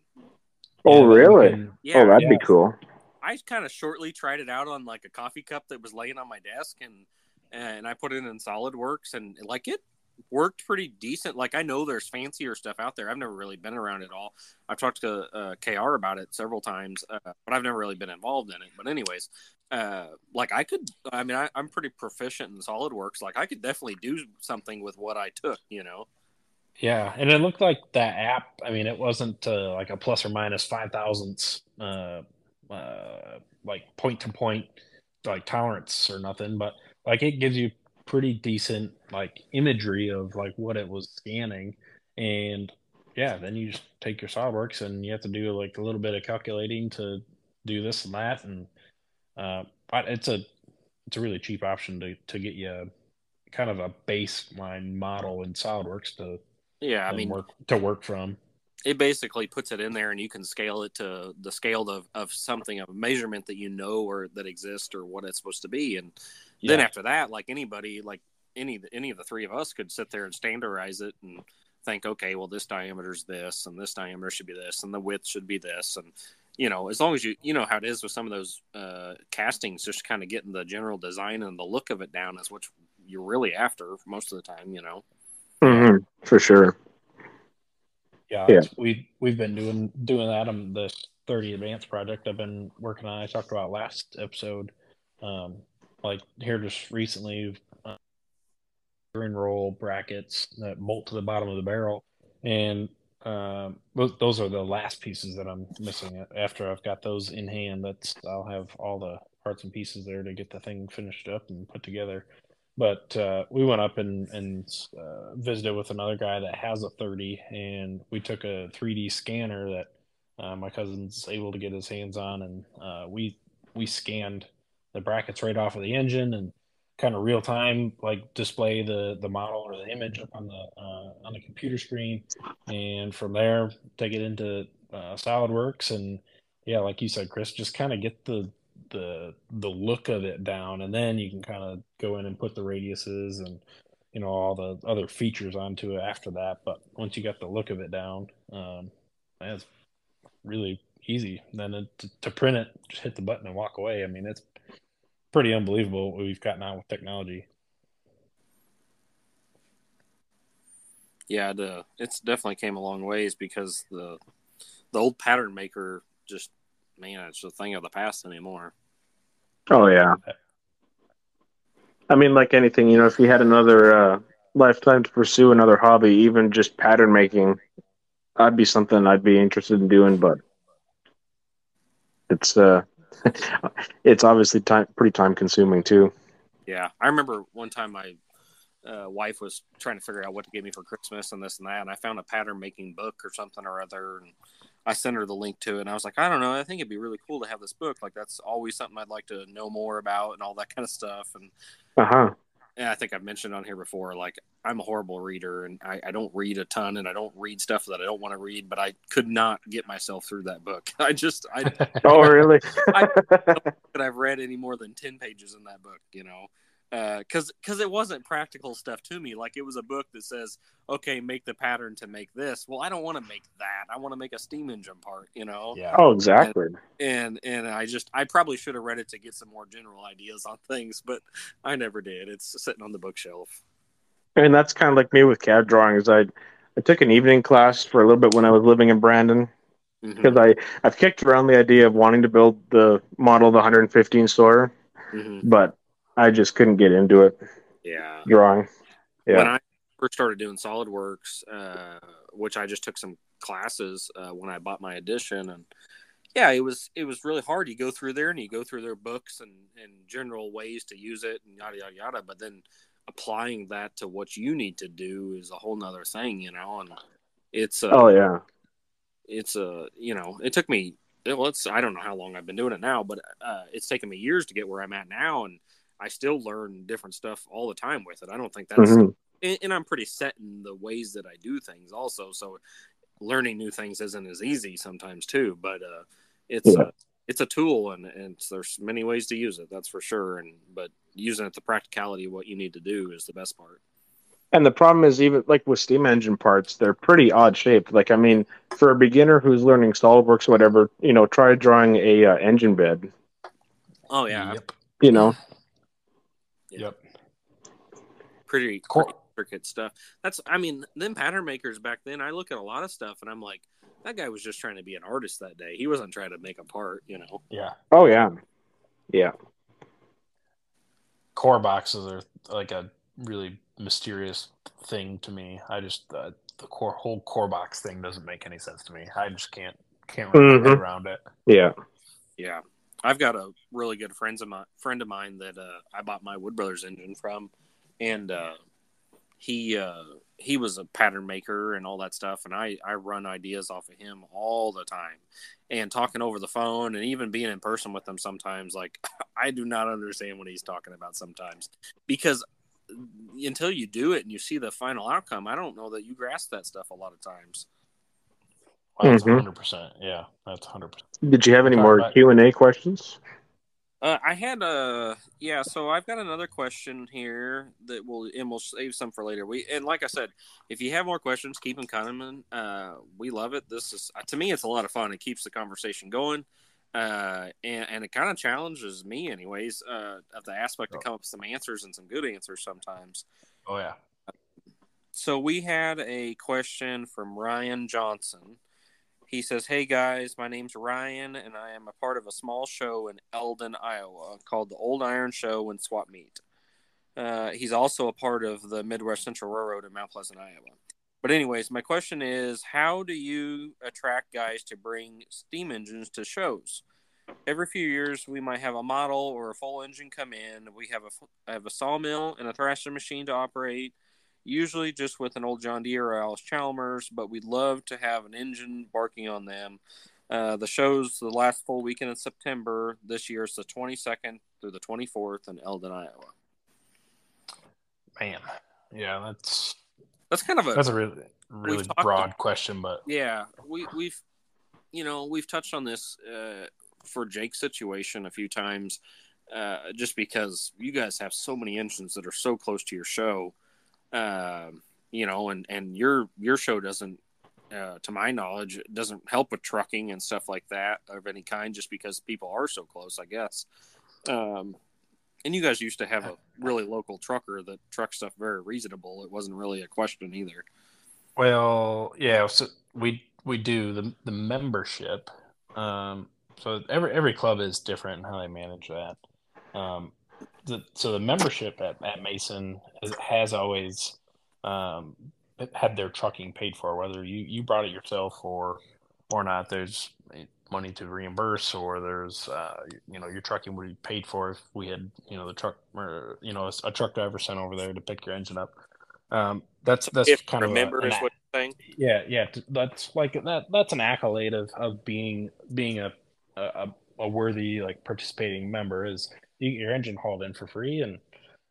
Oh, Yeah, really? can- Yeah, oh, that'd yeah. be cool. I kind of shortly tried it out on like a coffee cup that was laying on my desk, and and I put it in SolidWorks, and like it worked pretty decent. Like I know there's fancier stuff out there. I've never really been around it all. I've talked to uh, Kr about it several times, uh, but I've never really been involved in it. But anyways, uh, like I could, I mean, I, I'm pretty proficient in SolidWorks. Like I could definitely do something with what I took. You know. Yeah, and it looked like that app. I mean, it wasn't uh, like a plus or minus five thousandths, uh, like point to point, like tolerance or nothing. But like it gives you pretty decent like imagery of like what it was scanning, and yeah, then you just take your SolidWorks and you have to do like a little bit of calculating to do this and that, and uh, but it's a it's a really cheap option to to get you kind of a baseline model in SolidWorks to Yeah, I mean, work to work from. It basically puts it in there and you can scale it to the scale of, of something of measurement that you know or that exists or what it's supposed to be. And then after that like anybody like any any of the three of us could sit there and standardize it and think okay well this diameter is this and this diameter should be this and the width should be this. And you know as long as you you know how it is with some of those uh, castings just kind of getting the general design and the look of it down is what you're really after most of the time you know? Hmm For sure. Yeah, Yeah. we we've been doing doing that on the 30 advanced project I've been working on. I talked about last episode. Um, like here just recently, uh, ring roll brackets that bolt to the bottom of the barrel, and um, those, those are the last pieces that I'm missing. After I've got those in hand, that's I'll have all the parts and pieces there to get the thing finished up and put together. But uh, we went up and and uh, visited with another guy that has a 30, and we took a 3D scanner that uh, my cousin's able to get his hands on, and uh, we we scanned the brackets right off of the engine and kind of real time like display the the model or the image up on the uh, on the computer screen, and from there take it into uh, SolidWorks, and yeah, like you said, Chris, just kind of get the the the look of it down, and then you can kind of go in and put the radiuses and you know all the other features onto it after that. But once you got the look of it down, um, that's really easy. Then it, to, to print it, just hit the button and walk away. I mean, it's pretty unbelievable what we've gotten out with technology. yeah, the it's definitely came a long ways because the the old pattern maker just man, it's a thing of the past anymore. Oh yeah. I mean, like anything, you know, if you had another uh, lifetime to pursue another hobby, even just pattern making, I'd be something I'd be interested in doing. But it's uh, it's obviously time pretty time consuming too. Yeah, I remember one time my uh, wife was trying to figure out what to get me for Christmas and this and that, and I found a pattern making book or something or other, and I sent her the link to it, and I was like, I don't know, I think it'd be really cool to have this book. Like that's always something I'd like to know more about and all that kind of stuff. And, Uh huh. and I think I've mentioned on here before, like I'm a horrible reader, and I, I don't read a ton, and I don't read stuff that I don't want to read, but I could not get myself through that book. I just I Oh really? i don't that I've read any more than 10 pages in that book, you know. Because because it wasn't practical stuff to me. Like it was a book that says, okay, make the pattern to make this. Well, I don't want to make that. I want to make a steam engine part, you know. Yeah. oh exactly. And and I just I probably should have read it to get some more general ideas on things, but I never did. It's sitting on the bookshelf. And that's kind of like me with CAD drawings. I I took an evening class for a little bit when I was living in Brandon because I I've kicked around the idea of wanting to build the model of the 115 Sawyer, Mhm. but I just couldn't get into it Yeah. drawing. Yeah. When I first started doing SolidWorks, uh, which I just took some classes uh, when I bought my edition, and yeah, it was it was really hard. You go through there and you go through their books and and general ways to use it and yada yada yada, but then applying that to what you need to do is a whole nother thing, you know. And it's uh, Oh yeah. it's a you know it took me well it's i don't know how long i've been doing it now but uh, it's taken me years to get where i'm at now and i still learn different stuff all the time with it i don't think that's Mhm. and, and i'm pretty set in the ways that i do things also so learning new things isn't as easy sometimes too but uh it's Yeah. a it's a tool and, and there's many ways to use it that's for sure and but using it the practicality of what you need to do is the best part And the problem is even like with steam engine parts, they're pretty odd shaped. Like I mean, for a beginner who's learning SolidWorks, or whatever, you know, try drawing a uh, engine bed. oh yeah Yep. You know, Yep. pretty, Cool. pretty intricate stuff. That's, I mean, them pattern makers back then. I look at a lot of stuff and I'm like, that guy was just trying to be an artist that day. He wasn't trying to make a part, you know. Yeah. oh yeah, yeah, Core boxes are like a really mysterious thing to me. I just uh, the core whole core box thing doesn't make any sense to me. I just can't can't wrap my head Mhm. around it. yeah. Yeah, I've got a really good friends of my friend of mine that uh, I bought my Wood Brothers engine from, and uh, he uh, he was a pattern maker and all that stuff, and I I run ideas off of him all the time, and talking over the phone and even being in person with him sometimes. Like I do not understand what he's talking about sometimes because until you do it and you see the final outcome, I don't know that you grasp that stuff a lot of times. That's Mhm. 100 percent. Yeah, that's 100. percent Did you have any more Q and A questions? Uh, I had a yeah, so I've got another question here that will and we'll save some for later. We and like I said, if you have more questions, keep them coming. Uh, we love it. This is to me, it's a lot of fun. It keeps the conversation going, uh, and and it kind of challenges me, anyways, uh, of the aspect to come up with some answers and some good answers sometimes. Oh yeah. So we had a question from Ryan Johnson. He says, Hey guys, my name's Ryan, and I am a part of a small show in Eldon, Iowa called the Old Iron Show and Swap Meet. Uh, he's also a part of the Midwest Central Railroad in Mount Pleasant, Iowa. But, anyways, my question is How do you attract guys to bring steam engines to shows? Every few years, we might have a model or a full engine come in. We have a, have a sawmill and a thrasher machine to operate usually just with an old John Deere or Allis Chalmers, but we'd love to have an engine barking on them. Uh, the show's the last full weekend in September. This year it's the 22nd through the 24th in Eldon, Iowa. Man. Yeah, that's That's kind of a that's a really really broad question, but yeah. We we've you know we've touched on this uh, for Jake's situation a few times, uh, just because you guys have so many engines that are so close to your show, um, you know, and and your your show doesn't. Uh, to my knowledge, doesn't help with trucking and stuff like that of any kind, just because people are so close, I guess. Um, and you guys used to have a really local trucker that trucked stuff very reasonable. It wasn't really a question either. Well, yeah, so we we do the the membership. Um, so every every club is different in how they manage that. Um, the, so the membership at, at Mason has, has always um, had their trucking paid for, whether you, you brought it yourself or or not. There's money to reimburse, or there's uh, you know your trucking would be paid for if we had you know the truck or you know a, a truck driver sent over there to pick your engine up. Um, that's that's if kind of a- remember is what you're saying. yeah, yeah, that's like that. That's an accolade of, of being being a, a a worthy like participating member. Is you get your engine hauled in for free, and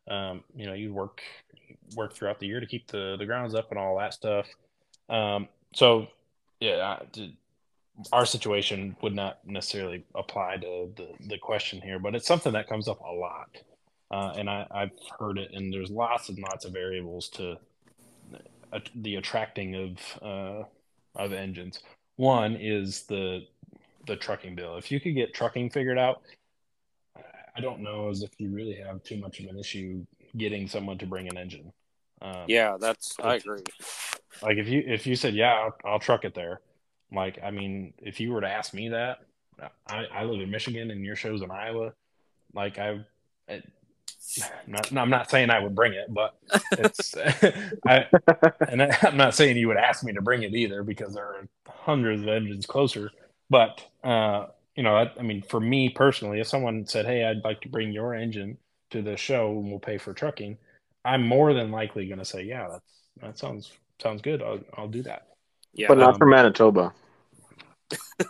um, you know you work work throughout the year to keep the the grounds up and all that stuff. Um, so yeah, I- our situation would not necessarily apply to the the question here, but it's something that comes up a lot, uh, and I, I've heard it, and there's lots and lots of variables to the attracting of uh, of engines. One is the the trucking bill. If you could get trucking figured out, I don't know as if you really have too much of an issue getting someone to bring an engine. Um, Yeah, that's I agree. like if you if you said yeah, I'll, I'll truck it there. Like I mean, if you were to ask me that, I, I live in Michigan and your show's in Iowa. Like I, I'm not, I'm not saying I would bring it, but it's, I, and I, I'm not saying you would ask me to bring it either because there are hundreds of engines closer. But, uh, you know, I, I mean, for me personally, if someone said, Hey, I'd like to bring your engine to the show and we'll pay for trucking, I'm more than likely going to say, yeah, that's, that sounds, sounds good. I'll, I'll do that. Yeah, but not um, for Manitoba.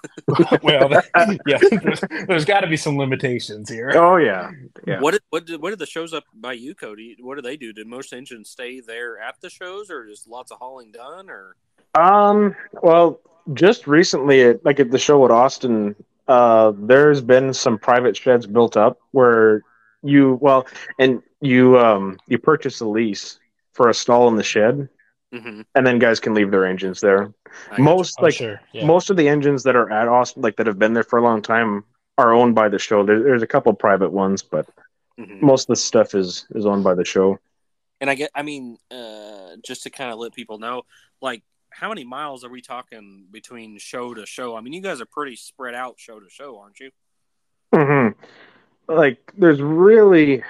well, that, yeah, there's, there's got to be some limitations here. Oh yeah, yeah. What did, what did what did the shows up by you, Cody? What do they do? Did most engines stay there at the shows, or is lots of hauling done? Or Um. Well, just recently, at, like at the show at Austin, uh, there's been some private sheds built up where you well, and you um you purchase a lease for a stall in the shed, Mhm. and then guys can leave their engines there. I Most Oh, like sure. Yeah. most of the engines that are at Austin, like that have been there for a long time, are owned by the show. There, there's a couple private ones, but you. Mhm. most of the stuff is is owned by the show. And I get, I mean, uh, just to kind of let people know, like, how many miles are we talking between show to show? I mean, you guys are pretty spread out show to show, aren't you? hmm Like, there's really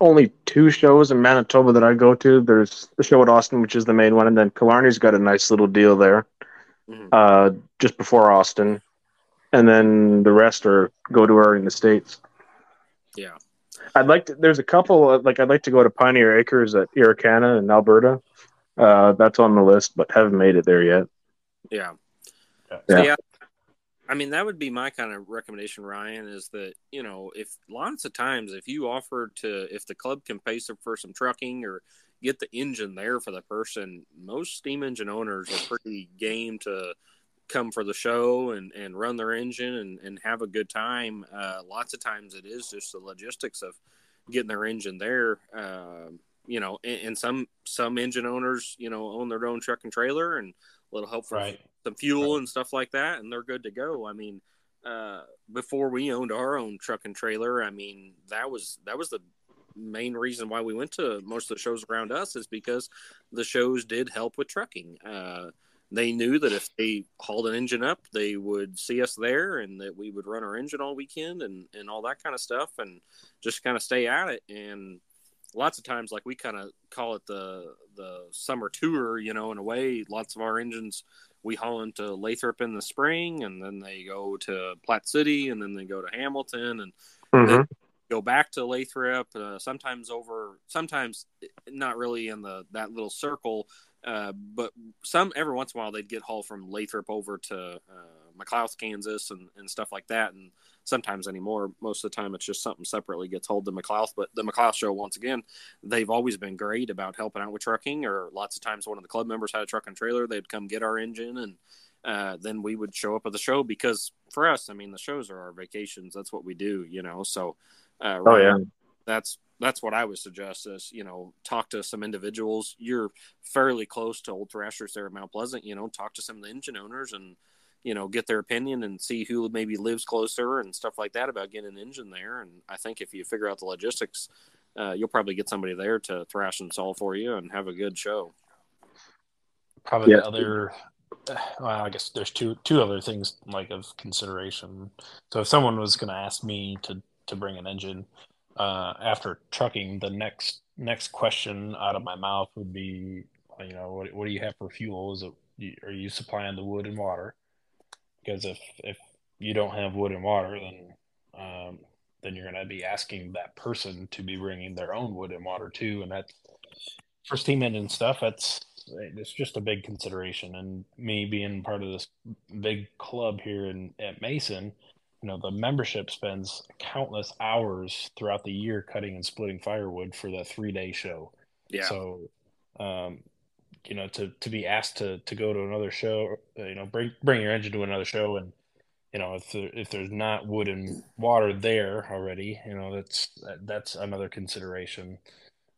only two shows in Manitoba that I go to. There's the show at Austin, which is the main one, and then Killarney's got a nice little deal there, Mhm. uh, just before Austin, and then the rest are go to are in the states. Yeah. I'd like to. There's a couple. Like I'd like to go to Pioneer Acres at Irricana in Alberta. Uh, that's on the list, but haven't made it there yet. Yeah. Yeah. So, Yeah. yeah. I mean, that would be my kind of recommendation, Ryan, is that, you know, if lots of times if you offer to, if the club can pay some for some trucking or get the engine there for the person, most steam engine owners are pretty game to come for the show and, and run their engine and, and have a good time. Uh, lots of times it is just the logistics of getting their engine there. Um, you know, and, and some some engine owners, you know, own their own truck and trailer and a little help from Right. some fuel and stuff like that, and they're good to go. I mean, uh, before we owned our own truck and trailer, I mean, that was that was the main reason why we went to most of the shows around us is because the shows did help with trucking. Uh, they knew that if they hauled an engine up, they would see us there, and that we would run our engine all weekend and and all that kind of stuff, and just kind of stay at it. And lots of times, like we kind of call it the the summer tour, you know, in a way. Lots of our engines we haul into Lathrop in the spring, and then they go to Platte City, and then they go to Hamilton, and hmm go back to Lathrop. Uh, sometimes over, sometimes not really in the that little circle, uh, but some every once in a while they'd get hauled from Lathrop over to uh, McLouth, Kansas, and, and stuff like that. And sometimes anymore, most of the time it's just something separately gets hauled to McLouth. But the McLouth show, once again, they've always been great about helping out with trucking. Or lots of times, one of the club members had a truck and trailer, they'd come get our engine and. Uh, then we would show up at the show because for us, I mean, the shows are our vacations. That's what we do, you know. So, uh, Oh yeah. that's that's what I would suggest is you know talk to some individuals. You're fairly close to Old Thrashers there at Mount Pleasant. You know, talk to some of the engine owners and you know get their opinion and see who maybe lives closer and stuff like that about getting an engine there. And I think if you figure out the logistics, uh, you'll probably get somebody there to thrash and solve for you and have a good show. Probably Yeah. the other. Well, I guess there's two two other things like of consideration. So if someone was going to ask me to to bring an engine uh, after trucking, the next next question out of my mouth would be, you know, what what do you have for fuel? Is it are you supplying the wood and water? Because if if you don't have wood and water, then um, then you're going to be asking that person to be bringing their own wood and water too, and that for steam engine stuff, that's it's just a big consideration. And me being part of this big club here in at Mason, you know, the membership spends countless hours throughout the year cutting and splitting firewood for the three day show. Yeah, So, um, you know, to to be asked to to go to another show, you know, bring bring your engine to another show, and you know, if there, if there's not wood and water there already, you know, that's that's another consideration.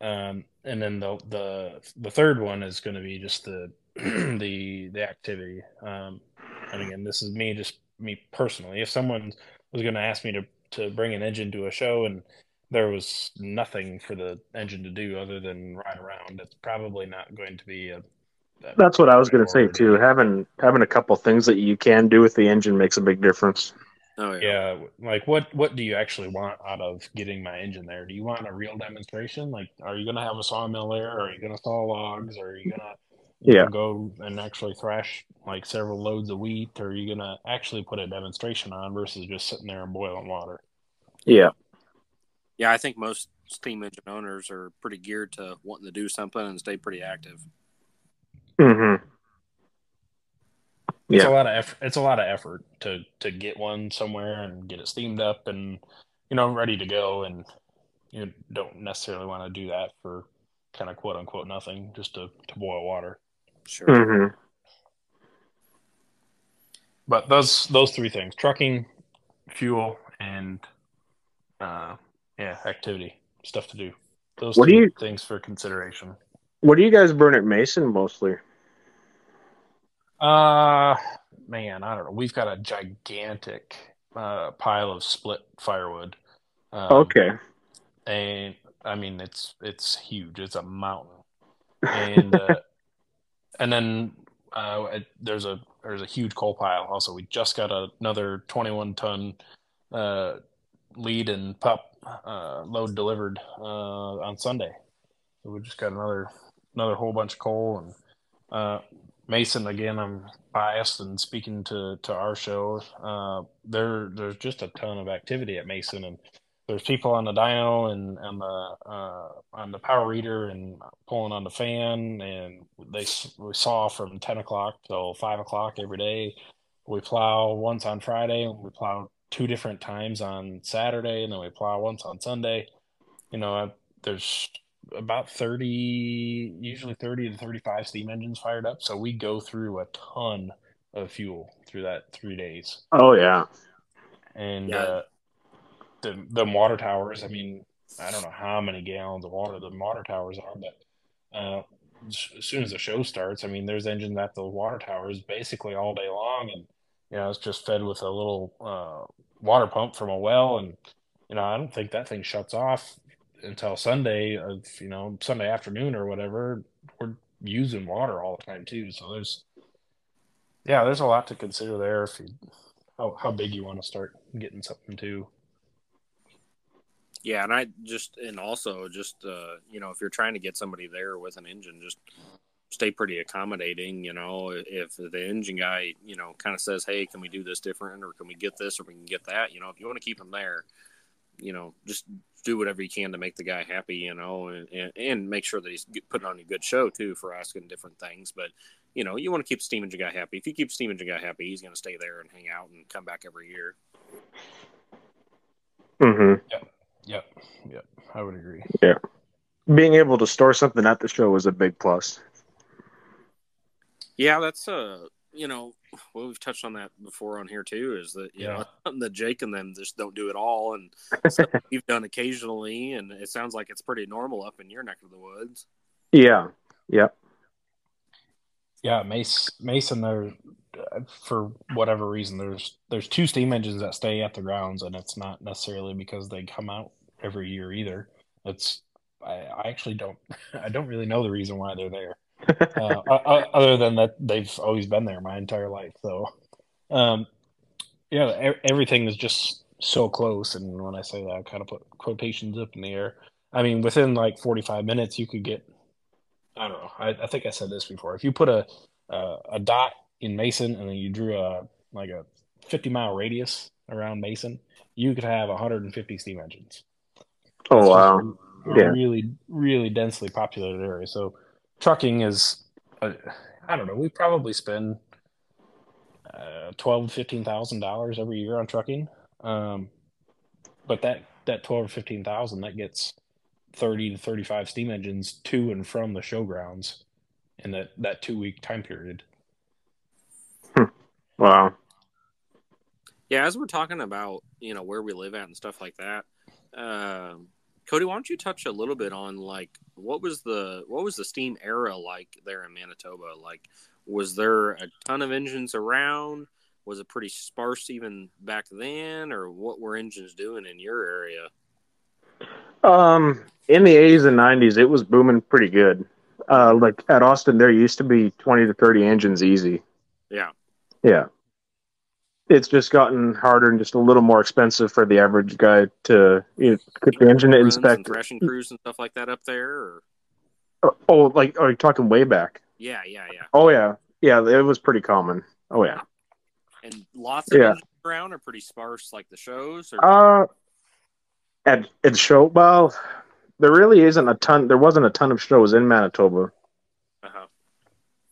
Um, and then the the the third one is going to be just the the the activity. Um, and again, this is me just me personally. If someone was going to ask me to to bring an engine to a show and there was nothing for the engine to do other than ride around, it's probably not going to be a. a That's what I was going to say too. Having having a couple things that you can do with the engine makes a big difference. Oh yeah. Yeah, like what what do you actually want out of getting my engine there? Do you want a real demonstration? Like, are you gonna have a sawmill there? Or are you gonna saw logs? Or are you gonna Yeah. know, go and actually thrash like several loads of wheat? Or are you gonna actually put a demonstration on versus just sitting there and boiling water? Yeah. Yeah, I think most steam engine owners are pretty geared to wanting to do something and stay pretty active. Mm-hmm. It's Yeah. a lot of effort. It's a lot of effort to to get one somewhere and get it steamed up and you know ready to go. And you don't necessarily want to do that for kind of quote unquote nothing, just to to boil water. Sure. Mm-hmm. But those those three things: trucking, fuel, and uh, yeah, activity, stuff to do. Those What do you- things for consideration. What do you guys burn at Mason mostly? Uh, man, I don't know. We've got a gigantic uh, pile of split firewood. Um, Okay. and I mean it's it's huge. It's a mountain, and uh, and then uh, there's a there's a huge coal pile. Also, we just got another 21 ton uh, lead and pup uh, load delivered uh, on Sunday. So we just got another another whole bunch of coal and uh, Mason again. I'm biased and speaking to to our show. Uh, there there's just a ton of activity at Mason and there's people on the dyno and on the uh, on the power reader and pulling on the fan, and they we saw from ten o'clock till five o'clock every day. We plow once on Friday, and we plow two different times on Saturday, and then we plow once on Sunday. You know, I- there's about thirty, usually thirty to thirty-five steam engines fired up, so we go through a ton of fuel through that three days Oh yeah. and Yeah. uh, the the water towers. I mean, I don't know how many gallons of water the water towers are, but uh, as soon as the show starts, I mean, there's engines at the water towers basically all day long, and you know, it's just fed with a little uh, water pump from a well, and you know, I don't think that thing shuts off until Sunday of you know Sunday afternoon or whatever. We're using water all the time too, so there's yeah, there's a lot to consider there if you how how big you want to start getting something too. Yeah, and I just and also just uh, you know if you're trying to get somebody there with an engine, just stay pretty accommodating. You know, if the engine guy you know kind of says, "Hey, can we do this different, or can we get this, or we can get that?" You know, if you want to keep him there, you know, just do whatever you can to make the guy happy. You know, and and, and make sure that he's putting on a good show too for asking different things. But you know, you want to keep the steam engine guy happy. If you keep the steam engine guy happy, he's going to stay there and hang out and come back every year. Mm-hmm. Yep, yep, I would agree. Yeah. Being able to store something at the show was a big plus. Yeah, that's uh, you know, well, we've touched on that before on here too. Is that you Yeah. know the Jake and them just don't do it all, and stuff you've done occasionally, and it sounds like it's pretty normal up in your neck of the woods. Yeah. Yep. Yeah, Mace Mason there uh, for whatever reason there's there's two steam engines that stay at the grounds and it's not necessarily because they come out every year either. It's I, I actually don't I don't really know the reason why they're there. uh, other than that they've always been there my entire life. So, um, yeah, everything is just so close. And when I say that, I kind of put quotations up in the air. I mean, within like 45 minutes, you could get, I don't know. I, I think I said this before. If you put a, uh, a dot in Mason and then you drew a, like a 50 mile radius around Mason, you could have 150 steam engines. Oh wow. Yeah. really, really densely populated area. So trucking is, uh, I don't know, we probably spend uh, twelve, fifteen thousand dollars every year on trucking. Um, but that that twelve or fifteen thousand that gets thirty to thirty five steam engines to and from the showgrounds in that that two week time period. Wow. Yeah, as we're talking about you know where we live at and stuff like that, um, Cody, why don't you touch a little bit on like what was the what was the steam era like there in Manitoba? Like, was there a ton of engines around? Was it pretty sparse even back then, or what were engines doing in your area? Um, in the eighties and nineties, it was booming pretty good. Uh, like at Austin, there used to be twenty to thirty engines easy. Yeah, Yeah. It's just gotten harder and just a little more expensive for the average guy to you know, get the engine and inspect. threshing crews and stuff like that up there. Or... Oh, like are you talking way back? Yeah, yeah, yeah. Oh yeah, yeah, it was pretty common. Oh yeah. And lots of Yeah. around are pretty sparse, like the shows. Or Uh, at at show well, there really isn't a ton. There wasn't a ton of shows in Manitoba. uh-huh.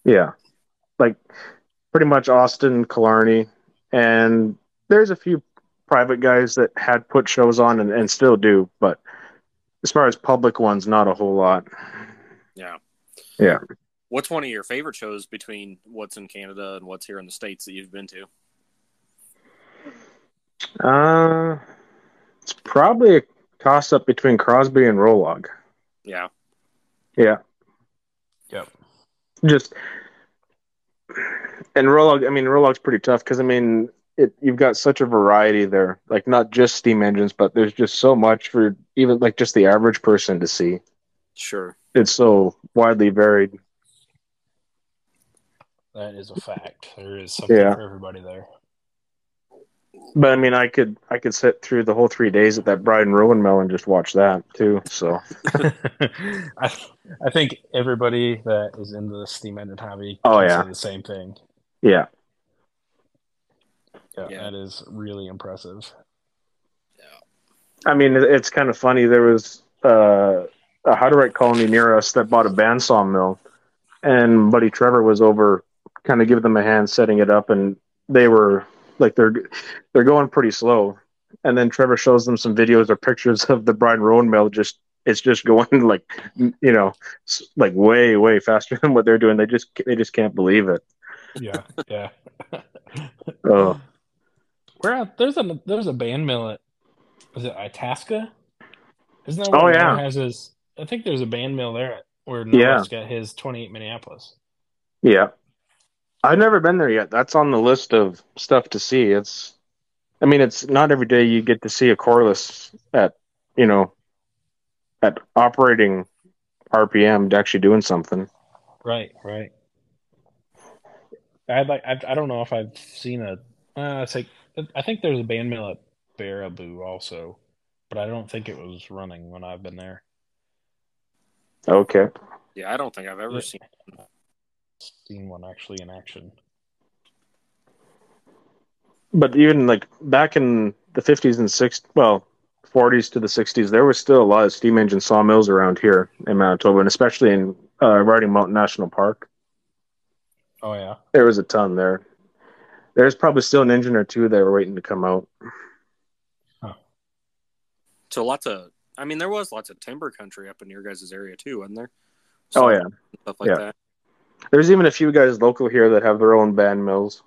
Yeah, like pretty much Austin, Killarney, and there's a few private guys that had put shows on and, and still do, but as far as public ones, not a whole lot. yeah, Yeah. What's one of your favorite shows between what's in Canada and what's here in the states that you've been to? Uh, it's probably a toss up between Crosby and Rollag. Yeah, Yeah, Yep. just and Rollag. I mean, Rollag's pretty tough because I mean, it you've got such a variety there. Like not just steam engines, but there's just so much for even like just the average person to see. sure. It's so widely varied. That is a fact. There is something Yeah. for everybody there. But I mean, I could I could sit through the whole three days at that Bride and Rowan Mill and just watch that too. So I, I think everybody that is into the steam engine hobby Oh, can yeah. say the same thing. yeah, Yeah, Yeah. that is really impressive. Yeah, I mean, it- it's kind of funny. There was uh, a Hutterite colony near us that bought a bandsaw mill, and Buddy Trevor was over, kind of giving them a hand setting it up, and they were like they're they're going pretty slow. And then Trevor shows them some videos or pictures of the Brian and Rowan mill. Just it's just going like you know s- like way way faster than what they're doing. They just they just can't believe it. Yeah, yeah. Oh. Where out- there's a there's a band mill at is it Itasca? Isn't that Oh, where yeah. Noah has his? I think there's a band mill there at, where Yeah. Noah's got his 28 Minneapolis. Yeah. I've never been there yet. That's on the list of stuff to see. It's I mean, it's not every day you get to see a Corliss at, you know, at operating RPM to actually doing something. Right, right. I'd like. I, I don't know if I've seen a. Uh, it's like I think there's a band mill at Baraboo also, but I don't think it was running when I've been there. Okay. Yeah, I don't think I've ever Yeah. seen. Seen one actually in action. But even like back in the 50s and 60s, well, 40s to the 60s, there was still a lot of steam engine sawmills around here in Manitoba, and especially in uh, Riding Mountain National Park. Oh yeah. There was a ton there. There's probably still an engine or two that were waiting to come out. So lots of. I mean, there was lots of timber country up in your guys' area too, wasn't there? Oh, yeah. stuff like Yeah. that. There's even a few guys local here that have their own band mills.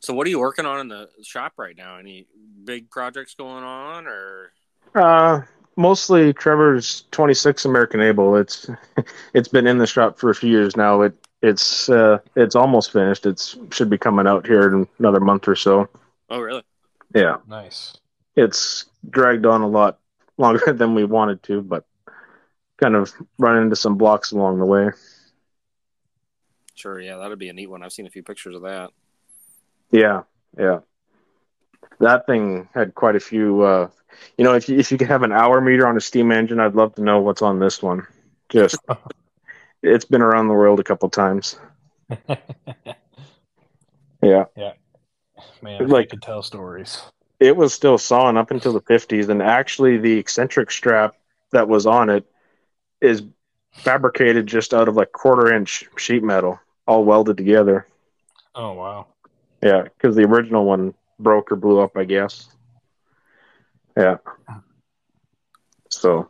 So, what are you working on in the shop right now? Any big projects going on, or Uh, mostly Trevor's 26 American Abell. It's it's been in the shop for a few years now. It it's uh, it's almost finished. It's should be coming out here in another month or so. oh, really? Yeah, Nice. it's dragged on a lot longer than we wanted to, but kind of run into some blocks along the way. Sure. Yeah, that'd be a neat one. I've seen a few pictures of that. Yeah, yeah. That thing had quite a few. Uh, you know, if you, if you could have an hour meter on a steam engine, I'd love to know what's on this one. Just, it's been around the world a couple times. Yeah, Yeah. Man, like Like- I could tell stories. it was still sawing up until the 50s, and actually, the eccentric strap that was on it is fabricated just out of like quarter inch sheet metal, all welded together. Oh wow. Yeah, because the original one broke or blew up, I guess. Yeah. So,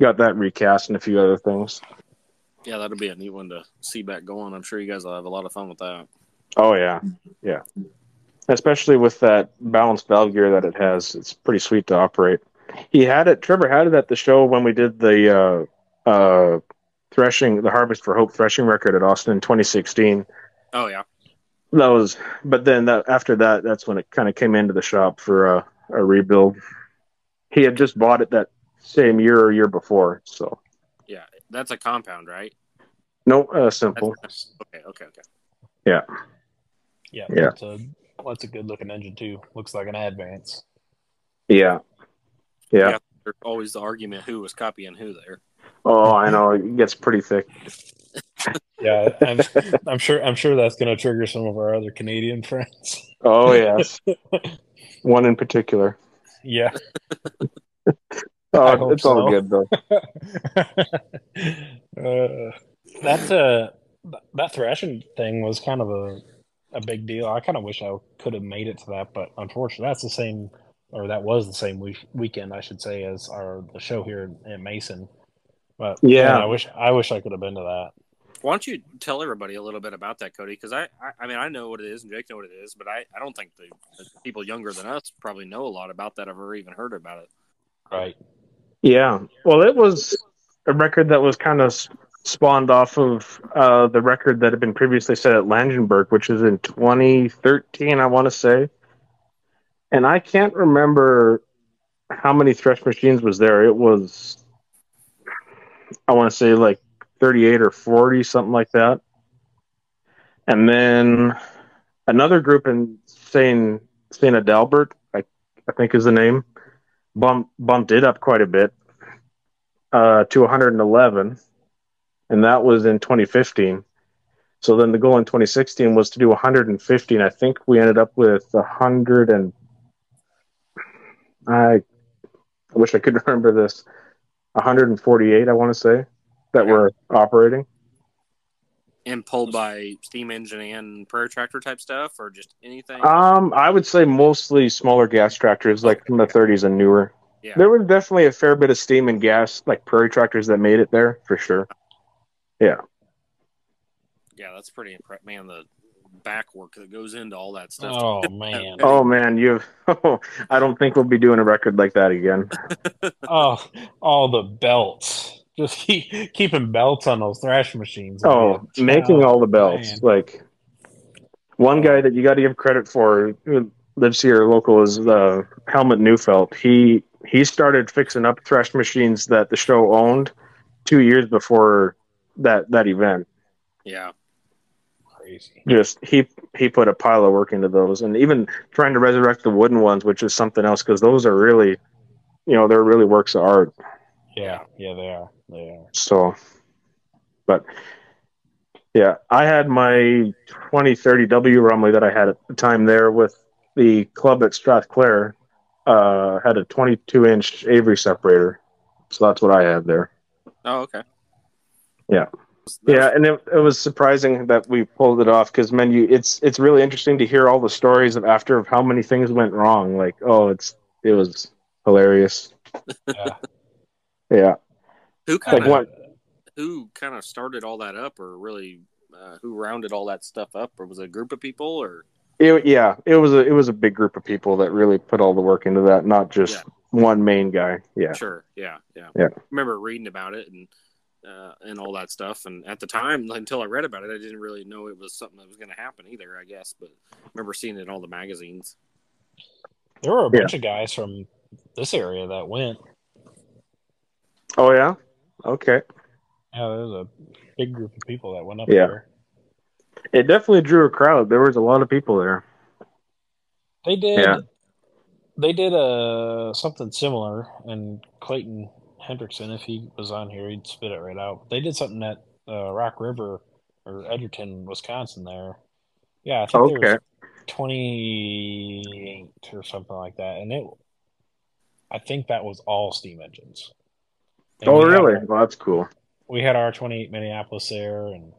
got that recast and a few other things. Yeah, that'll be a neat one to see back going. I'm sure you guys will have a lot of fun with that. Oh yeah, yeah. Especially with that balanced valve gear that it has, it's pretty sweet to operate. He had it. Trevor had it at the show when we did the uh, uh, threshing, the Harvest for Hope threshing record at Austin in 2016. Oh yeah. That was, but then that after that, that's when it kind of came into the shop for a, a rebuild. He had just bought it that same year or year before, so Yeah, that's a compound, right? no, uh, simple. Okay, okay, okay. Yeah. Yeah. It's a well, that's a good looking engine too. Looks like an Advance. Yeah. Yeah. Yeah. There's always the argument who was copying who there. Oh, I know. It gets pretty thick. Yeah, I'm, I'm sure. I'm sure that's going to trigger some of our other Canadian friends. Oh, yes. One in particular. Yeah, Oh, it's all good, though. uh, that's a that thrashing thing was kind of a a big deal. I kind of wish I could have made it to that, but unfortunately, that's the same, or that was the same week, weekend, I should say, as our the show here in Mason. But Yeah. man, I wish I wish I could have been to that. Why don't you tell everybody a little bit about that, Cody? Because I, I, I mean, I know what it is, and Jake know what it is, but I, I don't think the, the people younger than us probably know a lot about that or even heard about it. Right. Yeah. Well, it was a record that was kind of spawned off of uh, the record that had been previously set at Langenburg, which was in 2013, I want to say. And I can't remember how many thresh machines was there. It was, I want to say like 38 or 40, something like that. And then another group in St. St. Adalbert, I, I think is the name bumped bumped it up quite a bit uh, to 111, and that was in 2015. So then the goal in 2016 was to do 115. I think we ended up with 100 and I, I wish I could remember this. 148, I want to say, that were operating. And pulled by steam engine and prairie tractor type stuff, or just anything. Um, I would say mostly smaller gas tractors, like from the 30s and newer. Yeah. There was definitely a fair bit of steam and gas, like prairie tractors that made it there for sure. Yeah. Yeah, that's pretty impressive, man. The back work that goes into all that stuff. Oh man. Oh man, you've. I don't think we'll be doing a record like that again. Oh, all the belts. Just keep keeping belts on those thrash machines. Oh, man. making Oh, all the belts. man. Like one guy that you got to give credit for who lives here local is uh, Helmut Neufeld. He he started fixing up thrash machines that the show owned two years before that that event. Yeah. Crazy. Just he he put a pile of work into those, and even trying to resurrect the wooden ones, which is something else because those are really, you know, they're really works of art. Yeah, yeah, they are. They are. So, but yeah, I had my 2030 W Rumely that I had at the time there with the club at Strathclair. Uh, had a 22 inch Avery separator, so that's what I had there. Oh, okay. Yeah. That's- Yeah, and it, it was surprising that we pulled it off because man, you it's it's really interesting to hear all the stories of after of how many things went wrong. Like, oh, it's it was hilarious. Yeah. Yeah, Who kind like of what? who kind of started all that up, or really uh, who rounded all that stuff up, or was it a group of people, or It, yeah, it was a it was a big group of people that really put all the work into that, not just Yeah. one main guy. Yeah. Sure. Yeah. Yeah. Yeah. I remember reading about it and uh, and all that stuff. And at the time, until I read about it, I didn't really know it was something that was going to happen either. I guess, but I remember seeing it in all the magazines. There were a Yeah. bunch of guys from this area that went. Oh yeah. Okay. Yeah, there was a big group of people that went up Yeah. there. It definitely drew a crowd. There was a lot of people there. They did. Yeah. They did uh, something similar, and Clayton Hendrickson, if he was on here, he'd spit it right out. They did something at uh, Rock River or Edgerton, Wisconsin. There, yeah, I think there was twenty eight or something like that, and it. I think that was all steam engines. And Oh we had really? our- Well, that's cool. we had our 28 Minneapolis there, and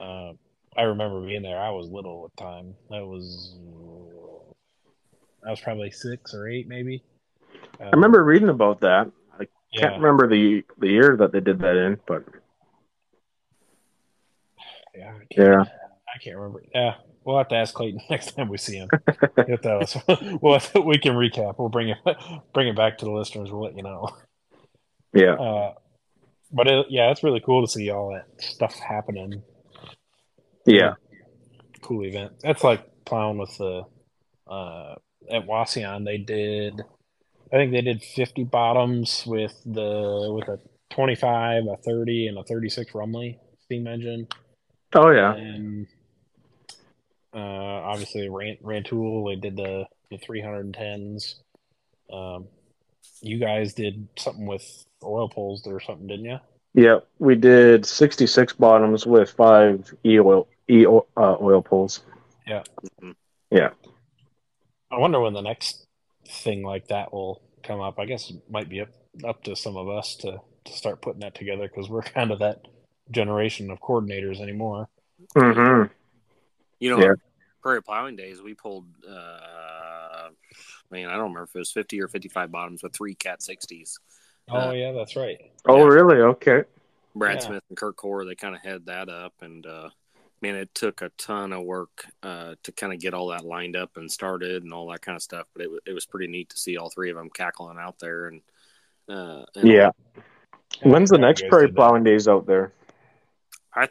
uh, I remember being there. I was little at the time. That was I was probably six or eight, maybe. Uh, I remember reading about that. Yeah, can't remember the the year that they did that in, but yeah, I can't, Yeah. I can't remember. Yeah, we'll have to ask Clayton next time we see him. if that was, well, we can recap. We'll bring it bring it back to the listeners. We'll let you know. yeah. Uh, but it, yeah, it's really cool to see all that stuff happening. Yeah. cool event. That's like plowing with the uh, at Wasion. They did, I think they did fifty bottoms with the with a twenty five, a thirty, and a thirty six Rumely steam engine, Oh yeah. and Uh, obviously, Ran- Rantoul they did the the 310s. Um, you guys did something with oil pulls or something, didn't you? Yeah, we did 66 bottoms with five e oil e uh, oil pulls. I wonder when the next thing like that will come up. I guess it might be up, up to some of us to, to start putting that together because we're kind of that generation of coordinators anymore. hmm You know, Yeah. Prairie Plowing Days, we pulled, uh, man, I don't remember if it was 50 or 55 bottoms with three Cat 60s. Oh Uh, yeah, that's right. Oh, Yeah. really? Okay. Brad Yeah. Smith and Kurt Core, they kind of had that up. And, uh, man, it took a ton of work uh, to kind of get all that lined up and started and all that kind of stuff. But it, wa- it was pretty neat to see all three of them cackling out there. And, uh, and Yeah. When's the next prairie did plowing days out there? I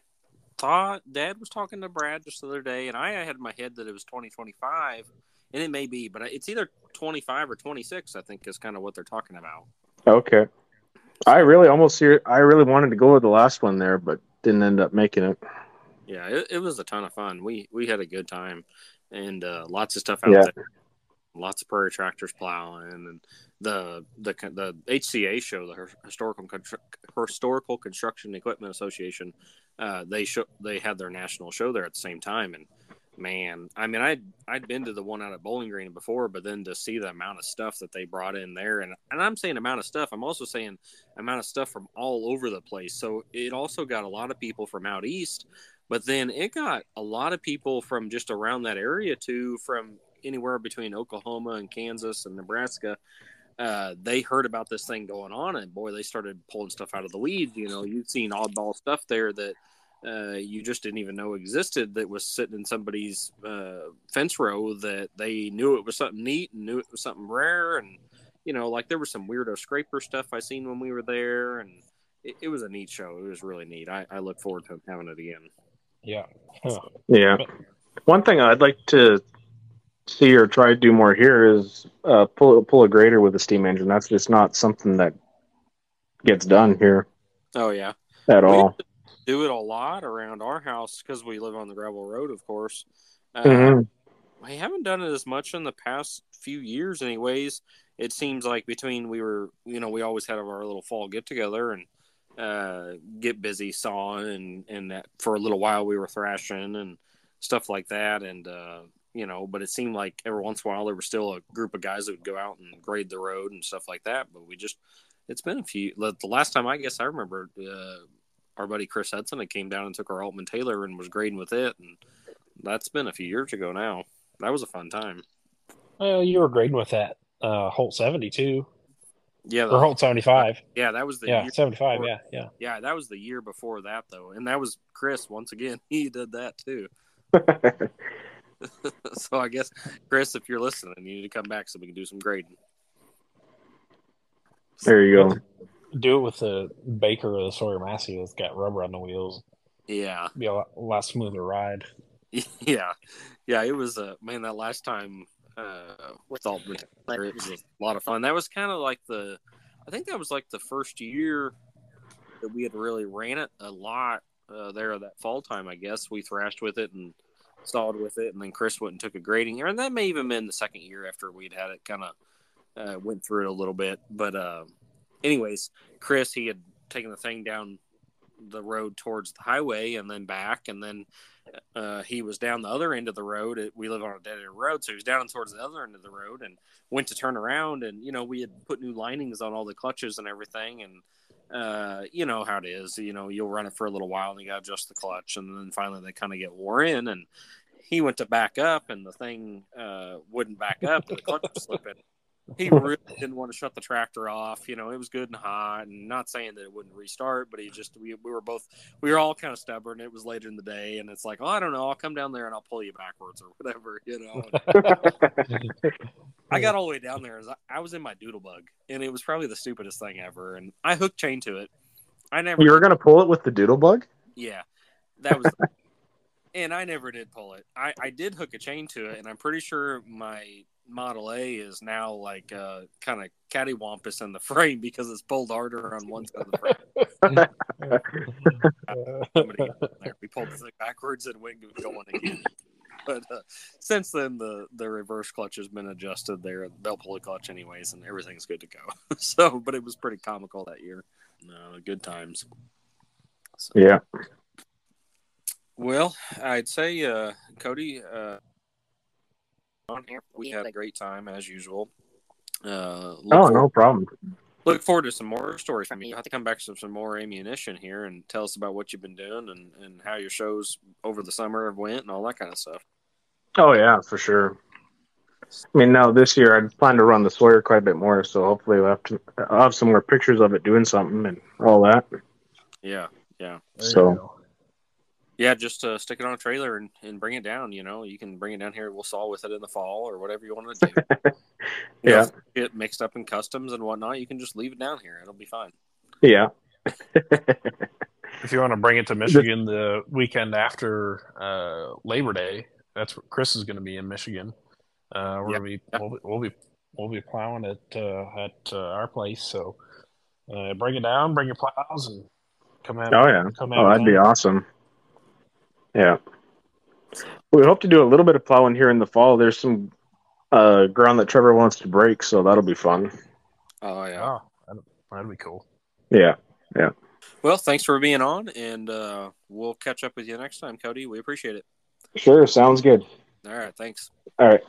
thought Dad was talking to Brad just the other day, and I had in my head that it was 2025, and it may be, but it's either 25 or 26. I think is kind of what they're talking about. Okay. I really almost here. I really wanted to go with the last one there, but didn't end up making it. Yeah, it, it was a ton of fun. We we had a good time, and uh, lots of stuff out Yeah. there. Lots of prairie tractors plowing, and the the the HCA show, the historical historical construction equipment association. Uh, they show they had their national show there at the same time, and man, I mean, I'd I'd been to the one out at Bowling Green before, but then to see the amount of stuff that they brought in there, and and I'm saying amount of stuff, I'm also saying amount of stuff from all over the place. So it also got a lot of people from out east, but then it got a lot of people from just around that area too, from anywhere between Oklahoma and Kansas and Nebraska. Uh, they heard about this thing going on, and boy, they started pulling stuff out of the weeds. You know, you've seen oddball stuff there that uh, you just didn't even know existed that was sitting in somebody's uh, fence row that they knew it was something neat and knew it was something rare. And, you know, like there was some weirdo scraper stuff I seen when we were there. And it, it was a neat show. It was really neat. I, I look forward to having it again. Yeah. Huh. Yeah. One thing I'd like to see or try to do more here is uh, pull pull a grader with a steam engine. That's just not something that gets done here Oh, yeah. at We all. do it a lot around our house because we live on the gravel road, of course. Uh, Mhm. I haven't done it as much in the past few years, anyways. It seems like between we were, you know, we always had our little fall get together and uh, get busy sawing, and and that for a little while we were thrashing and stuff like that, and uh, you know, but it seemed like every once in a while there was still a group of guys that would go out and grade the road and stuff like that. But we just, it's been a few. The last time I guess I remember, uh, our buddy Chris Hudson had came down and took our Aultman Taylor and was grading with it, and that's been a few years ago now. That was a fun time. Well, you were grading with that uh, Holt 72 Yeah, or the, Holt 75. yeah, that was the Yeah, year 75. before. Yeah, yeah. yeah, that was the year before that though, and that was Chris once again. He did that too. so I guess Chris, if you're listening, you need to come back so we can do some grading. there you go. Do it with the Baker or the Sawyer Massey that's got rubber on the wheels. Yeah, Be a lot, a lot smoother ride. yeah, yeah. It was a uh, man that last time uh, with all the it was a lot of fun. That was kind of like the, I think that was like the first year that we had really ran it a lot uh, there that fall time. I guess we thrashed with it and stalled with it, and then Chris went and took a grading here, and that may even been the second year after we'd had it kind of uh, went through it a little bit. But uh, anyways, Chris he had taken the thing down the road towards the highway and then back, and then uh, he was down the other end of the road. We live on a dead end road, so he was down towards the other end of the road and went to turn around. And you know, we had put new linings on all the clutches and everything, and uh, you know how it is. You know, you'll run it for a little while and you got to adjust the clutch, and then finally they kind of get wore in. And he went to back up, and the thing uh, wouldn't back up, and the clutch was slipping. He really didn't want to shut the tractor off. You know, it was good and hot, and not saying that it wouldn't restart, but he just we, we were both we were all kind of stubborn. It was later in the day, and it's like, oh, I don't know, I'll come down there and I'll pull you backwards or whatever, you know. I got all the way down there as I, I was in my doodle bug, and it was probably the stupidest thing ever. And I hooked chain to it. I never, You were gonna pull it with the doodle bug? yeah, that was, and I never did pull it. I I did hook a chain to it, and I'm pretty sure my Model A is now like uh, kind of cattywampus in the frame because it's pulled harder on one side of the frame. Somebody got in there. We pulled the thing backwards and went going again. but uh, since then the the reverse clutch has been adjusted there, They'll pull pulley clutch anyways, and everything's good to go. so, but it was pretty comical that year. No, good times. So, Yeah. Well, I'd say, uh, Cody, uh, on here we had a great time as usual. Uh, Oh, for- no problem. look forward to some more stories from you. I have to come back to some more ammunition here and tell us about what you've been doing and, and how your shows over the summer went and all that kind of stuff. Oh yeah, for sure. I mean, now this year I plan to run the Sawyer quite a bit more, so hopefully we'll have, to, I'll have some more pictures of it doing something and all that. Yeah, yeah, There you So- go. Yeah. Just uh, stick it on a trailer and, and bring it down. You know, you can bring it down here. We'll saw with it in the fall or whatever you want to do. You know, Yeah. get mixed up in customs and whatnot. You can just leave it down here. It'll be fine. Yeah. If you want to bring it to Michigan the weekend after uh, Labor Day, that's what Chris is going to be in Michigan. Uh, we're Yeah. gonna be we'll, be we'll be we'll be plowing at uh, at uh, our place. So uh, bring it down, bring your plows, and come out. Oh yeah. come Oh, out. that'd be awesome. Yeah. We hope to do a little bit of plowing here in the fall. There's some uh, ground that Trevor wants to break, so that'll be fun. Oh yeah. Oh, that'd, that'd be cool. Yeah, yeah. Well, thanks for being on, and uh, we'll catch up with you next time, Cody. We appreciate it. Sure. Sounds good. All right, thanks. All right.